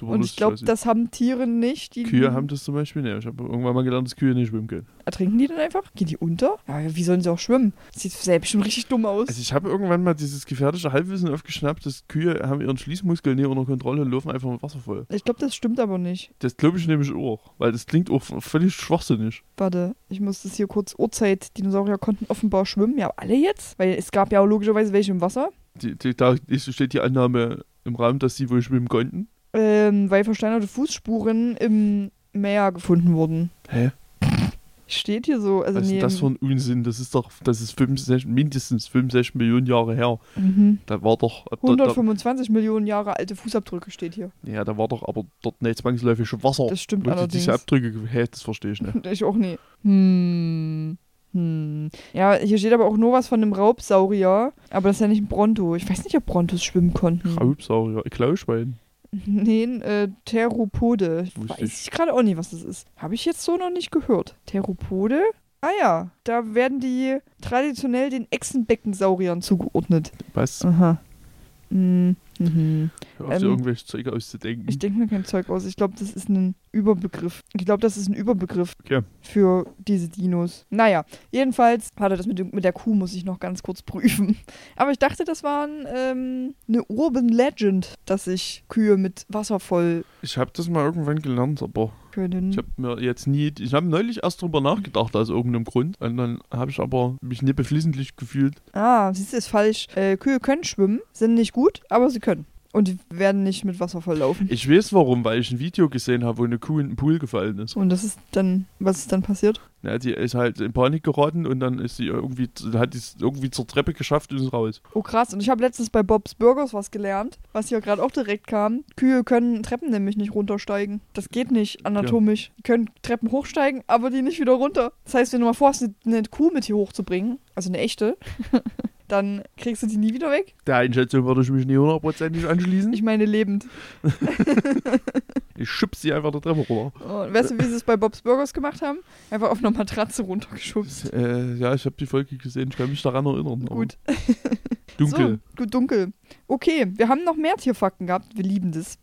Und ich glaube, das haben Tiere nicht. Die Kühe haben das zum Beispiel nicht. Ich habe irgendwann mal gelernt, dass Kühe nicht schwimmen können. Ertrinken die dann einfach? Gehen die unter? Ja, wie sollen sie auch schwimmen? Das sieht selbst schon richtig dumm aus. Also ich habe irgendwann mal dieses gefährliche Halbwissen aufgeschnappt, dass Kühe haben ihren Schließmuskel nicht unter Kontrolle und laufen einfach mit Wasser voll. Ich glaube, das stimmt aber nicht. Das glaube ich nämlich auch, weil das klingt auch völlig schwachsinnig. Warte, ich muss das hier kurz. Urzeit, Dinosaurier konnten offenbar schwimmen. Ja, alle jetzt? Weil es gab ja auch logischerweise welche im Wasser. Die, die, da steht die Annahme im Raum, dass sie wohl schwimmen konnten. Ähm, weil versteinerte Fußspuren im Meer gefunden wurden. Hä? Steht hier so. Also Was ist denn das für ein Unsinn? Das ist doch, das ist 65, mindestens 65 Millionen Jahre her. mhm. Da war doch, da, da, 125 Millionen Jahre alte Fußabdrücke steht hier. ja, da war doch aber dort nicht zwangsläufig Wasser. Das stimmt Wo die allerdings. diese Abdrücke, hä, das verstehe ich nicht. Ich auch nie. Hm. Hm. Ja, hier steht aber auch nur was von einem Raubsaurier. Aber das ist ja nicht ein Bronto. Ich weiß nicht, ob Brontos schwimmen konnten. Raubsaurier, Klauschwein. Nee, äh, Theropode. Wusste Weiß ich gerade auch nicht, was das ist. Habe ich jetzt so noch nicht gehört. Theropode? Ah ja, da werden die traditionell den Echsenbeckensauriern zugeordnet. Was? Aha. Hm. Mhm. Hör auf, Ähm, dir irgendwelche Zeug auszudenken. Ich denke mir kein Zeug aus. Ich glaube, das ist ein Überbegriff. Ich glaube, das ist ein Überbegriff Okay. für diese Dinos. Naja, jedenfalls, warte, das mit, mit der Kuh muss ich noch ganz kurz prüfen. Aber ich dachte, das war ähm, eine Urban Legend, dass sich Kühe mit Wasser voll Ich habe das mal irgendwann gelernt, aber können. ich habe mir jetzt nie. Ich habe neulich erst drüber nachgedacht, aus irgendeinem Grund. Und dann habe ich aber mich nicht beflissentlich gefühlt. ah, siehst du, ist falsch. Äh, Kühe können schwimmen, sind nicht gut, aber sie können. Und die werden nicht mit Wasser volllaufen. Ich weiß warum, weil ich ein Video gesehen habe, wo eine Kuh in den Pool gefallen ist. Und das ist dann, was ist dann passiert? Ja, die ist halt in Panik geraten und dann ist sie irgendwie, hat die es irgendwie zur Treppe geschafft und ist raus. Oh krass, und ich habe letztens bei Bob's Burgers was gelernt, was hier gerade auch direkt kam. Kühe können Treppen nämlich nicht runtersteigen. Das geht nicht anatomisch. Die können Treppen hochsteigen, aber die nicht wieder runter. Das heißt, wenn du mal vorhast, eine- eine Kuh mit hier hochzubringen, also eine echte, dann kriegst du die nie wieder weg. Der Einschätzung würde ich mich nicht hundertprozentig anschließen. Ich meine lebend. Ich schubse sie einfach der Treppe runter. Und weißt du, wie sie es bei Bob's Burgers gemacht haben? Einfach auf einer Matratze runtergeschubst. Äh, ja, ich habe die Folge gesehen, ich kann mich daran erinnern. Gut. Dunkel. So, gut, dunkel. Okay, wir haben noch mehr Tierfakten gehabt. Wir lieben das.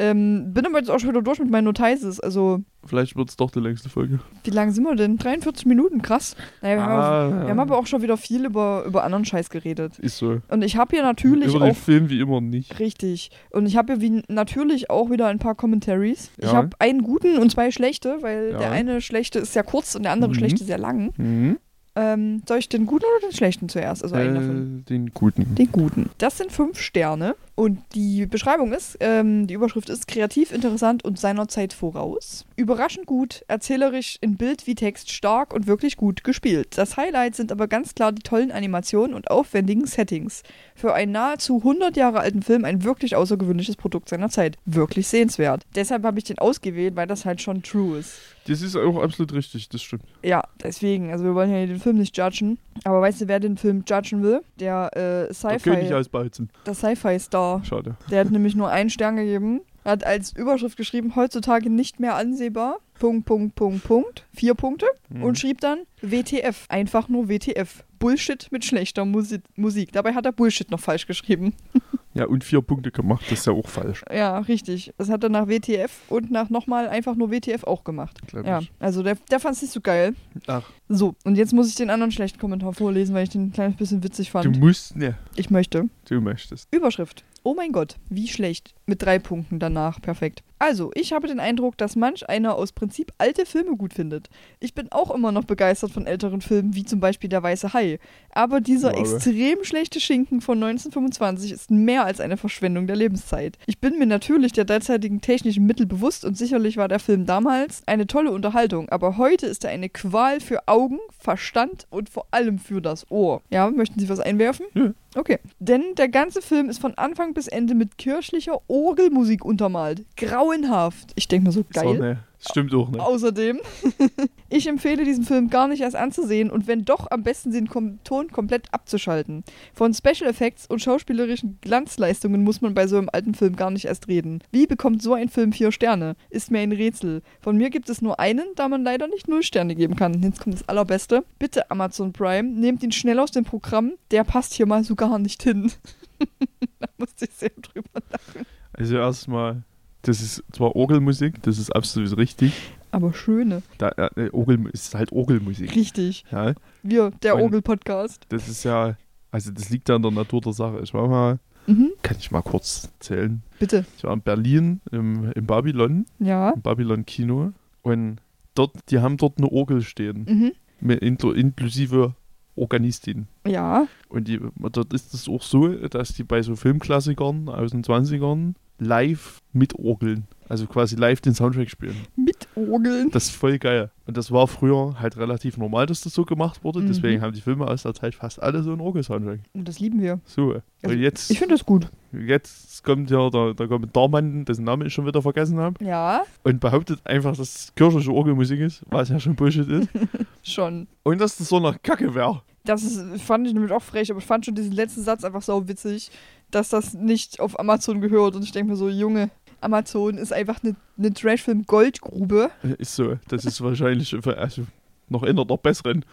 Ähm, bin aber jetzt auch schon wieder durch mit meinen Notices. Also, Vielleicht wird es doch die längste Folge. wie lang sind wir denn? 43 Minuten, krass. Naja, wir, haben, aber, Ah, wir haben aber auch schon wieder viel über, über anderen Scheiß geredet. Ist so. Und ich habe hier natürlich Über den auch. Film wie immer nicht. Richtig. Und ich habe hier wie, natürlich auch wieder ein paar Commentaries. Ich Ja. habe einen guten und zwei schlechte, weil Ja. der eine schlechte ist sehr kurz und der andere Mhm. schlechte sehr lang. Mhm. Ähm, soll ich den guten oder den schlechten zuerst? Also einen davon. Äh, den guten. Den guten. Das sind fünf Sterne. Und die Beschreibung ist, ähm, die Überschrift ist kreativ, interessant und seiner Zeit voraus. Überraschend gut, erzählerisch in Bild wie Text stark und wirklich gut gespielt. Das Highlight sind aber ganz klar die tollen Animationen und aufwendigen Settings. Für einen nahezu 100 Jahre alten Film ein wirklich außergewöhnliches Produkt seiner Zeit. Wirklich sehenswert. Deshalb habe ich den ausgewählt, weil das halt schon true ist. Das ist auch absolut richtig, das stimmt. Ja, deswegen, also wir wollen ja den Film nicht judgen. Aber weißt du, wer den Film judgen will? Der äh, Der König Sci-Fi, aus Bautzen. der Sci-Fi-Star. Schade. Der hat nämlich nur einen Stern gegeben. Hat als Überschrift geschrieben, heutzutage nicht mehr ansehbar. Punkt, Punkt, Punkt, Punkt. Vier Punkte. Mhm. Und schrieb dann WTF. Einfach nur WTF. Bullshit mit schlechter Musi Musik. Dabei hat er Bullshit noch falsch geschrieben. Ja, und vier Punkte gemacht, das ist ja auch falsch, Ja, richtig. Das hat er nach WTF und nach nochmal einfach nur WTF auch gemacht. glaube Ja, ich. also der, der fand es nicht so geil. Ach, So, und jetzt muss ich den anderen schlechten Kommentar vorlesen, weil ich den ein kleines bisschen witzig du fand. musst, ne, Ich möchte. du möchtest. Überschrift. Oh mein Gott, wie schlecht. Mit drei Punkten danach. Perfekt. Also, ich habe den Eindruck, dass manch einer aus Prinzip alte Filme gut findet. Ich bin auch immer noch begeistert von älteren Filmen, wie zum Beispiel Der Weiße Hai. Aber dieser aber- extrem schlechte Schinken von 1925 ist mehr als eine Verschwendung der Lebenszeit. Ich bin mir natürlich der derzeitigen technischen Mittel bewusst und sicherlich war der Film damals eine tolle Unterhaltung, aber heute ist er eine Qual für Augen, Verstand und vor allem für das Ohr. Ja, möchten Sie was einwerfen? Nö. Okay. Denn der ganze Film ist von Anfang bis Ende mit kirchlicher Orgelmusik untermalt. Grauenhaft. Ich denke mir so, So, geil. ne, stimmt auch, ne. Außerdem, ich empfehle diesen Film gar nicht erst anzusehen und wenn doch, am besten den Kom Ton komplett abzuschalten. Von Special Effects und schauspielerischen Glanzleistungen muss man bei so einem alten Film gar nicht erst reden. Wie bekommt so ein Film vier Sterne? Ist mir ein Rätsel. Von mir gibt es nur einen, da man leider nicht null Sterne geben kann. Jetzt kommt das Allerbeste. Bitte Amazon Prime, nehmt ihn schnell aus dem Programm. Der passt hier mal so gar nicht hin. da musste ich sehr drüber lachen. Also erstmal, das ist zwar Orgelmusik, das ist absolut richtig. Aber schöne. Da, äh, Orgel ist halt Orgelmusik. Richtig. Ja, Wir, der Orgel-Podcast. das ist ja, also das liegt ja in der Natur der Sache. Ich war mal, Mhm. kann ich mal kurz erzählen. Bitte. Ich war in Berlin im, im Babylon, Ja. im Babylon Kino und dort, die haben dort eine Orgel stehen, Mhm. mit inklu- inklusive Organistin. Ja. Und die, dort ist es auch so, dass die bei so Filmklassikern aus den 20ern live mitorgeln. Also quasi live den Soundtrack spielen. Mit Orgeln. Das ist voll geil. Und das war früher halt relativ normal, dass das so gemacht wurde. Mhm. Deswegen haben die Filme aus der Zeit fast alle so einen Orgel-Soundtrack. Und das lieben wir. So. Also, und jetzt, Ich finde das gut. jetzt kommt ja der, der Kommentar Mann, dessen Namen ich schon wieder vergessen habe, Ja, und behauptet einfach, dass es kirchliche Orgelmusik ist, was ja schon Bullshit ist. schon. und dass das so eine Kacke wäre. Das ist, fand ich nämlich auch frech, aber ich fand schon diesen letzten Satz einfach sau witzig, dass das nicht auf Amazon gehört. Und ich denke mir so, Junge, Amazon ist einfach eine, eine Trashfilm-Goldgrube. Ist so. Das ist wahrscheinlich also noch einer der besseren.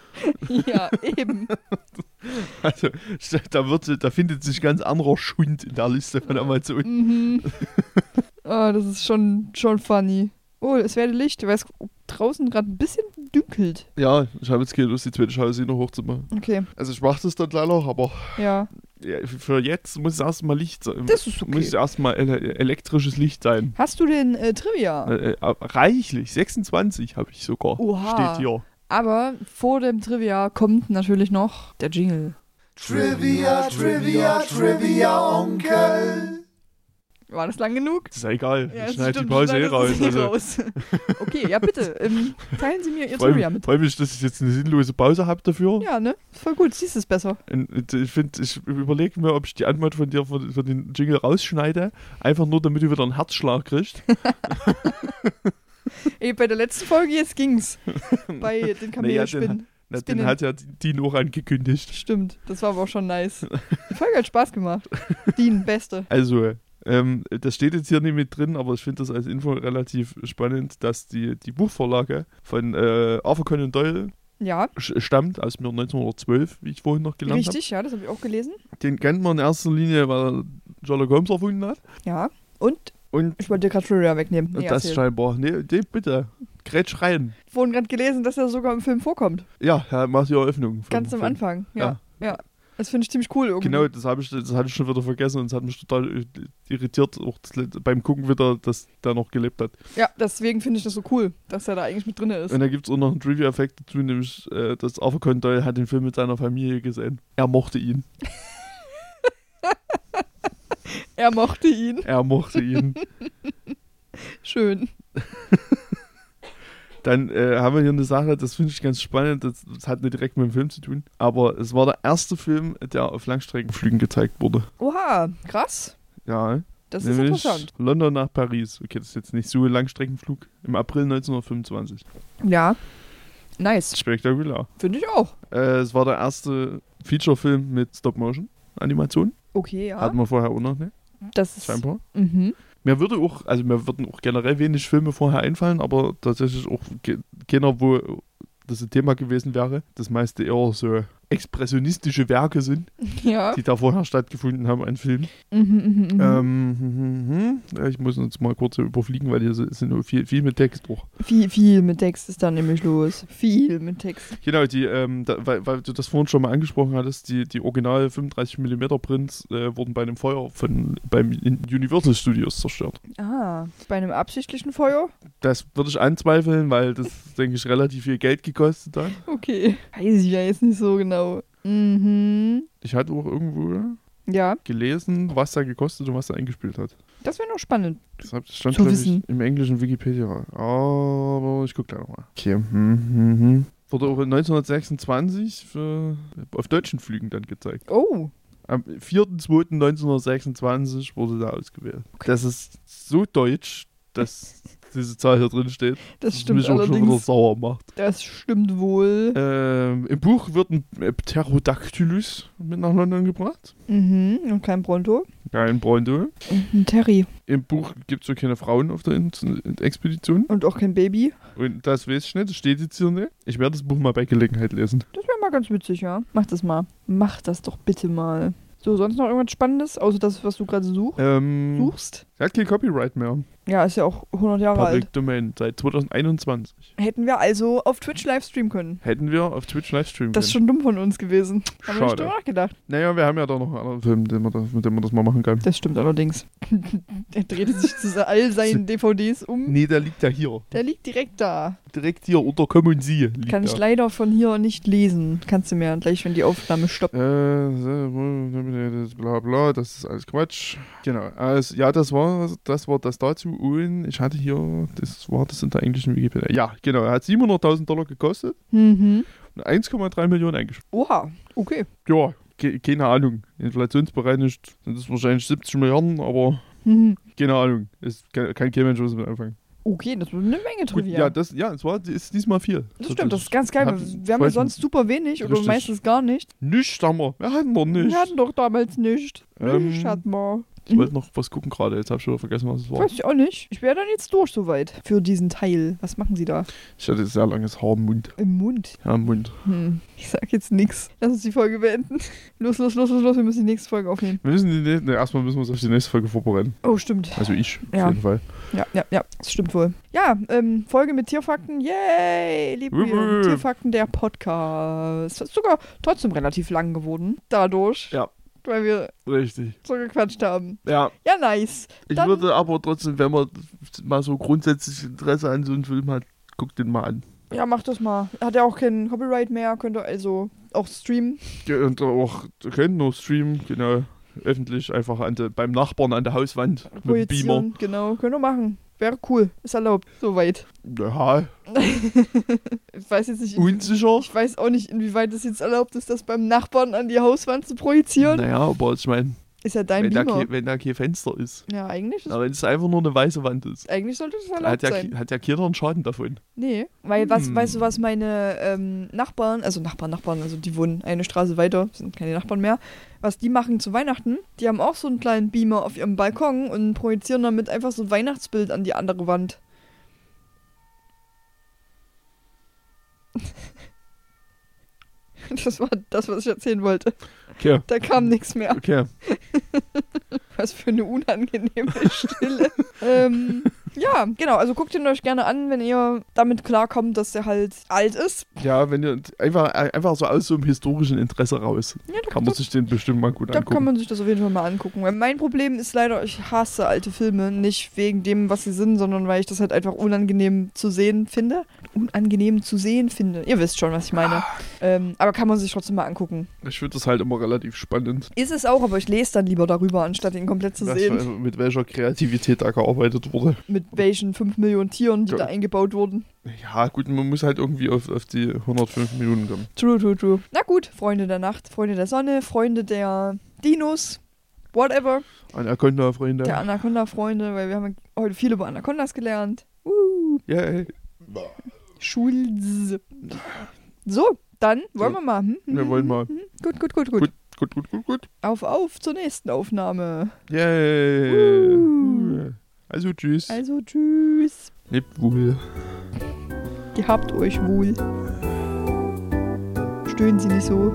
ja, eben. Also, da, wird, da findet sich ganz anderer Schund in der Liste von Amazon. Mhm. Ah, das ist schon, schon funny. Oh, es werde Licht, weil es draußen gerade ein bisschen dünkelt. Ja, ich habe jetzt keine Lust, die zweite Schausi noch hochzumachen. Okay, Also ich mache das dann leider, aber ja. Für jetzt muss es erstmal Licht sein. Das ist okay. Muss erstmal ele elektrisches Licht sein. Hast du den äh, Trivia? Äh, äh, reichlich, 26 habe ich sogar. Oha. Steht hier. Aber vor dem Trivia kommt natürlich noch der Jingle. Trivia, Trivia, Trivia, Onkel. War das lang genug? Das ist ja egal. Ja, ich schneide die Pause eh raus. Also, raus. okay, ja bitte. Ähm, teilen Sie mir Ihr freue Trivia mit. freu mich, dass ich jetzt eine sinnlose Pause habe dafür. Ja, ne? Voll gut, siehst es besser. Und ich finde, ich überlege mir, ob ich die Antwort von dir für, für den Jingle rausschneide. Einfach nur, damit du wieder einen Herzschlag kriegst. Ey, bei der letzten Folge jetzt ging's. bei den Kamelspinnen. Na, Spinnen. den hat ja Dean auch angekündigt. Stimmt, das war aber auch schon nice. Die Folge hat Spaß gemacht. Dean, Beste. Also, ähm, das steht jetzt hier nicht mit drin, aber ich finde das als Info relativ spannend, dass die, die Buchvorlage von äh, Arthur Conan Doyle Ja, stammt aus dem Jahr 1912, wie ich vorhin noch gelernt habe. richtig, ja, das habe ich auch gelesen. Den kennt man in erster Linie, weil er Sherlock Holmes erfunden hat. Ja. Und Und ich wollte dir gerade Trivia wegnehmen. Nee, das erzähl. scheinbar. Nee, nee bitte. Grätsch rein. Vorhin gerade gelesen, dass er sogar im Film vorkommt. Ja, er macht die Eröffnung. Ganz am Film. Anfang. Ja. Ja. Das finde ich ziemlich cool irgendwie. Genau, das habe ich, das hatte ich schon wieder vergessen und es hat mich total äh, irritiert, auch beim Gucken wieder, dass der noch gelebt hat. Ja, deswegen finde ich das so cool, dass er da eigentlich mit drin ist. Und da gibt es auch noch einen Trivia-Effekt dazu, nämlich, äh, dass Arthur Conan Doyle hat den Film mit seiner Familie gesehen. Er mochte ihn. Er mochte ihn. Er mochte ihn. Schön. Dann äh, haben wir hier eine Sache, das finde ich ganz spannend, das, das hat nicht direkt mit dem Film zu tun, aber es war der erste Film, der auf Langstreckenflügen gezeigt wurde. Oha, krass. Ja, Das ist interessant. London nach Paris. Okay, das ist jetzt nicht so ein Langstreckenflug. Im April 1925. Ja. Nice. Spektakulär. Finde ich auch. Äh, es war der erste Feature-Film mit Stop-Motion-Animation. Okay, ja. Hatten wir vorher auch noch nicht, das ist. scheinbar. Mhm. Mir würde auch, also mir würden auch generell wenig Filme vorher einfallen, aber tatsächlich auch keiner, wo das ein Thema gewesen wäre. Das meiste eher so expressionistische Werke sind, Ja. die da vorher stattgefunden haben an Filmen. Mhm, mhm, mhm. Ähm, hm, hm, hm. Ja, ich muss uns mal kurz überfliegen, weil hier sind nur viel, viel mit Text durch. Viel, viel mit Text ist da nämlich los. Viel mit Text. Genau, die, ähm, da, weil, weil du das vorhin schon mal angesprochen hattest, die, die original 35 mm Prints äh, wurden bei einem Feuer von beim Universal Studios zerstört. Ah, bei einem absichtlichen Feuer? Das würde ich anzweifeln, weil das, denke ich, relativ viel Geld gekostet hat. Okay. Weiß ich ja jetzt nicht so genau. Mhm. Ich hatte auch irgendwo Ja, gelesen, was da gekostet und was er eingespielt hat. das wäre noch spannend. Das stand, Zu glaube ich, wissen. im englischen Wikipedia. Aber ich gucke gleich nochmal. Okay. Hm, hm, hm. Wurde auch 1926 für, auf deutschen Flügen dann gezeigt. Oh. Am 4.2.1926 wurde da ausgewählt. Das ist so deutsch, dass diese Zahl hier drin steht. Das stimmt mich auch schon wieder sauer macht. Das stimmt wohl. Ähm, Im Buch wird ein äh, Pterodactylus mit nach London gebracht. Mhm. Und kein Pronto. Kein Bronto. Und ein Terry. Im Buch gibt es so keine Frauen auf der In Expedition. Und auch kein Baby. Und das weiß ich nicht, das steht jetzt hier nicht. Ich werde das Buch mal bei Gelegenheit lesen. Das wäre mal ganz witzig, ja. Mach das mal. Mach das doch bitte mal. So, sonst noch irgendwas Spannendes, außer das, was du gerade such Ähm, suchst? Er hat kein Copyright mehr. Ja, ist ja auch 100 Jahre alt. Public Domain seit 2021. Hätten wir also auf Twitch livestreamen können. Hätten wir auf Twitch Livestream Das ist können. schon dumm von uns gewesen. Haben wir nicht Schade. drüber nachgedacht. Naja, wir haben ja da noch einen anderen Film, den wir da, mit dem wir das mal machen können. Das stimmt allerdings. Der drehte sich zu all seinen DVDs um. Nee, der liegt ja hier. Der liegt direkt da. Direkt hier unter Common Sie. Kann ich der. leider von hier nicht lesen. Kannst du mir gleich, wenn die Aufnahme stoppt. Äh, so, bla bla, das ist alles Quatsch. Genau. Also, ja, das war, das war das dazu. Und ich hatte hier, das war das in der englischen Wikipedia. Ja, genau. Er hat 700.000 Dollar gekostet Mhm. und 1,3 Millionen eingespielt. Oha, okay. Ja, ke keine Ahnung. Inflationsbereinigt sind das wahrscheinlich 70 Milliarden, aber Mhm. keine Ahnung. Es kann, kann kein Mensch was mit anfangen. Okay, das ist eine Menge Trivia. ja, das, ja, es war, ist diesmal viel. das stimmt, das ist ganz geil. Wir haben ja sonst super wenig oder meistens gar nicht. Nicht, haben wir. Wir hatten noch nicht. Wir hatten doch damals nicht. Ähm, Nicht hatten wir. Ich wollte noch was gucken gerade, jetzt habe ich wieder vergessen, was es war. Weiß ich auch nicht. Ich wäre dann jetzt durch soweit für diesen Teil. Was machen Sie da? Ich hatte sehr langes Haar im Mund. Im Mund. Ja, im Mund. Hm. Ich sag jetzt nix. Lass uns die Folge beenden. Los, los, los, los, los. Wir müssen die nächste Folge aufnehmen. Wir müssen die, ne, erstmal müssen wir uns auf die nächste Folge vorbereiten. Oh, stimmt. Also ich, Ja. auf jeden Fall. Ja, ja, ja. Das stimmt wohl. Ja, ähm, Folge mit Tierfakten. Yay! Lieben Wup, wir. Tierfakten, der Podcast. Ist sogar trotzdem relativ lang geworden. Dadurch. Ja. Weil wir Richtig. so gequatscht haben. Ja, Ja, nice. ich Dann- würde aber trotzdem, wenn man mal so grundsätzlich Interesse an so einem Film hat, guckt den mal an. Ja, mach das mal. Hat ja auch kein Copyright mehr. Könnt ihr also auch streamen. Ja, Und auch, könnt nur streamen, genau, öffentlich, einfach an de, beim Nachbarn an der Hauswand mit dem Beamer. Projizieren. Genau. Könnt ihr machen. Wäre cool. Ist erlaubt. Soweit. Ja, Ich weiß jetzt nicht. unsicher. Ich weiß auch nicht, inwieweit es jetzt erlaubt ist, das beim Nachbarn an die Hauswand zu projizieren. Naja, aber ich meine, Ist ja dein wenn, da Beamer. kein- wenn da kein Fenster ist. Ja, eigentlich, ist, Aber wenn es einfach nur eine weiße Wand ist. eigentlich sollte das Hat erlaubt ja, sein. hat ja keiner einen Schaden davon. Nee, weil was, Hm. weißt du, was meine ähm, Nachbarn, also Nachbarn, Nachbarn, also die wohnen eine Straße weiter, sind keine Nachbarn mehr, was die machen zu Weihnachten, die haben auch so einen kleinen Beamer auf ihrem Balkon und projizieren damit einfach so ein Weihnachtsbild an die andere Wand. Das war das, was ich erzählen wollte. Okay, Da kam nichts mehr. okay. Was für eine unangenehme Stille. ähm, ja, genau. Also guckt ihn euch gerne an, wenn ihr damit klarkommt, dass der halt alt ist. Ja, wenn ihr einfach, einfach so aus so einem historischen Interesse raus, Ja, da kann man sich den bestimmt mal gut Da angucken. kann man sich das auf jeden Fall mal angucken. Weil mein Problem ist leider, ich hasse alte Filme. Nicht wegen dem, was sie sind, sondern weil ich das halt einfach unangenehm zu sehen finde. Unangenehm zu sehen finde. Ihr wisst schon, was ich meine. Ähm, aber kann man sich trotzdem mal angucken. ich finde das halt immer relativ spannend, Ist es auch, aber ich lese dann lieber darüber, anstatt ihn komplett zu was, sehen. mit welcher Kreativität da gearbeitet wurde. Mit welchen 5 Millionen Tieren, die Ja. da eingebaut wurden. Ja, gut, man muss halt irgendwie auf, auf die 105 Minuten kommen. True, true, true. Na gut, Freunde der Nacht, Freunde der Sonne, Freunde der Dinos, whatever. Anaconda, Freunde. Der Anaconda-Freunde, weil wir haben heute viel über Anacondas gelernt. Uh. Yay. Schulz. So, dann wollen So, wir mal. Hm? Wir wollen mal. Gut, gut, gut, gut, Gut. Gut, gut, gut, gut. Auf, auf zur nächsten Aufnahme. Yay. Uh. Also tschüss. Also, tschüss. Lebt wohl. Gehabt euch wohl. Stöhnen Sie nicht so.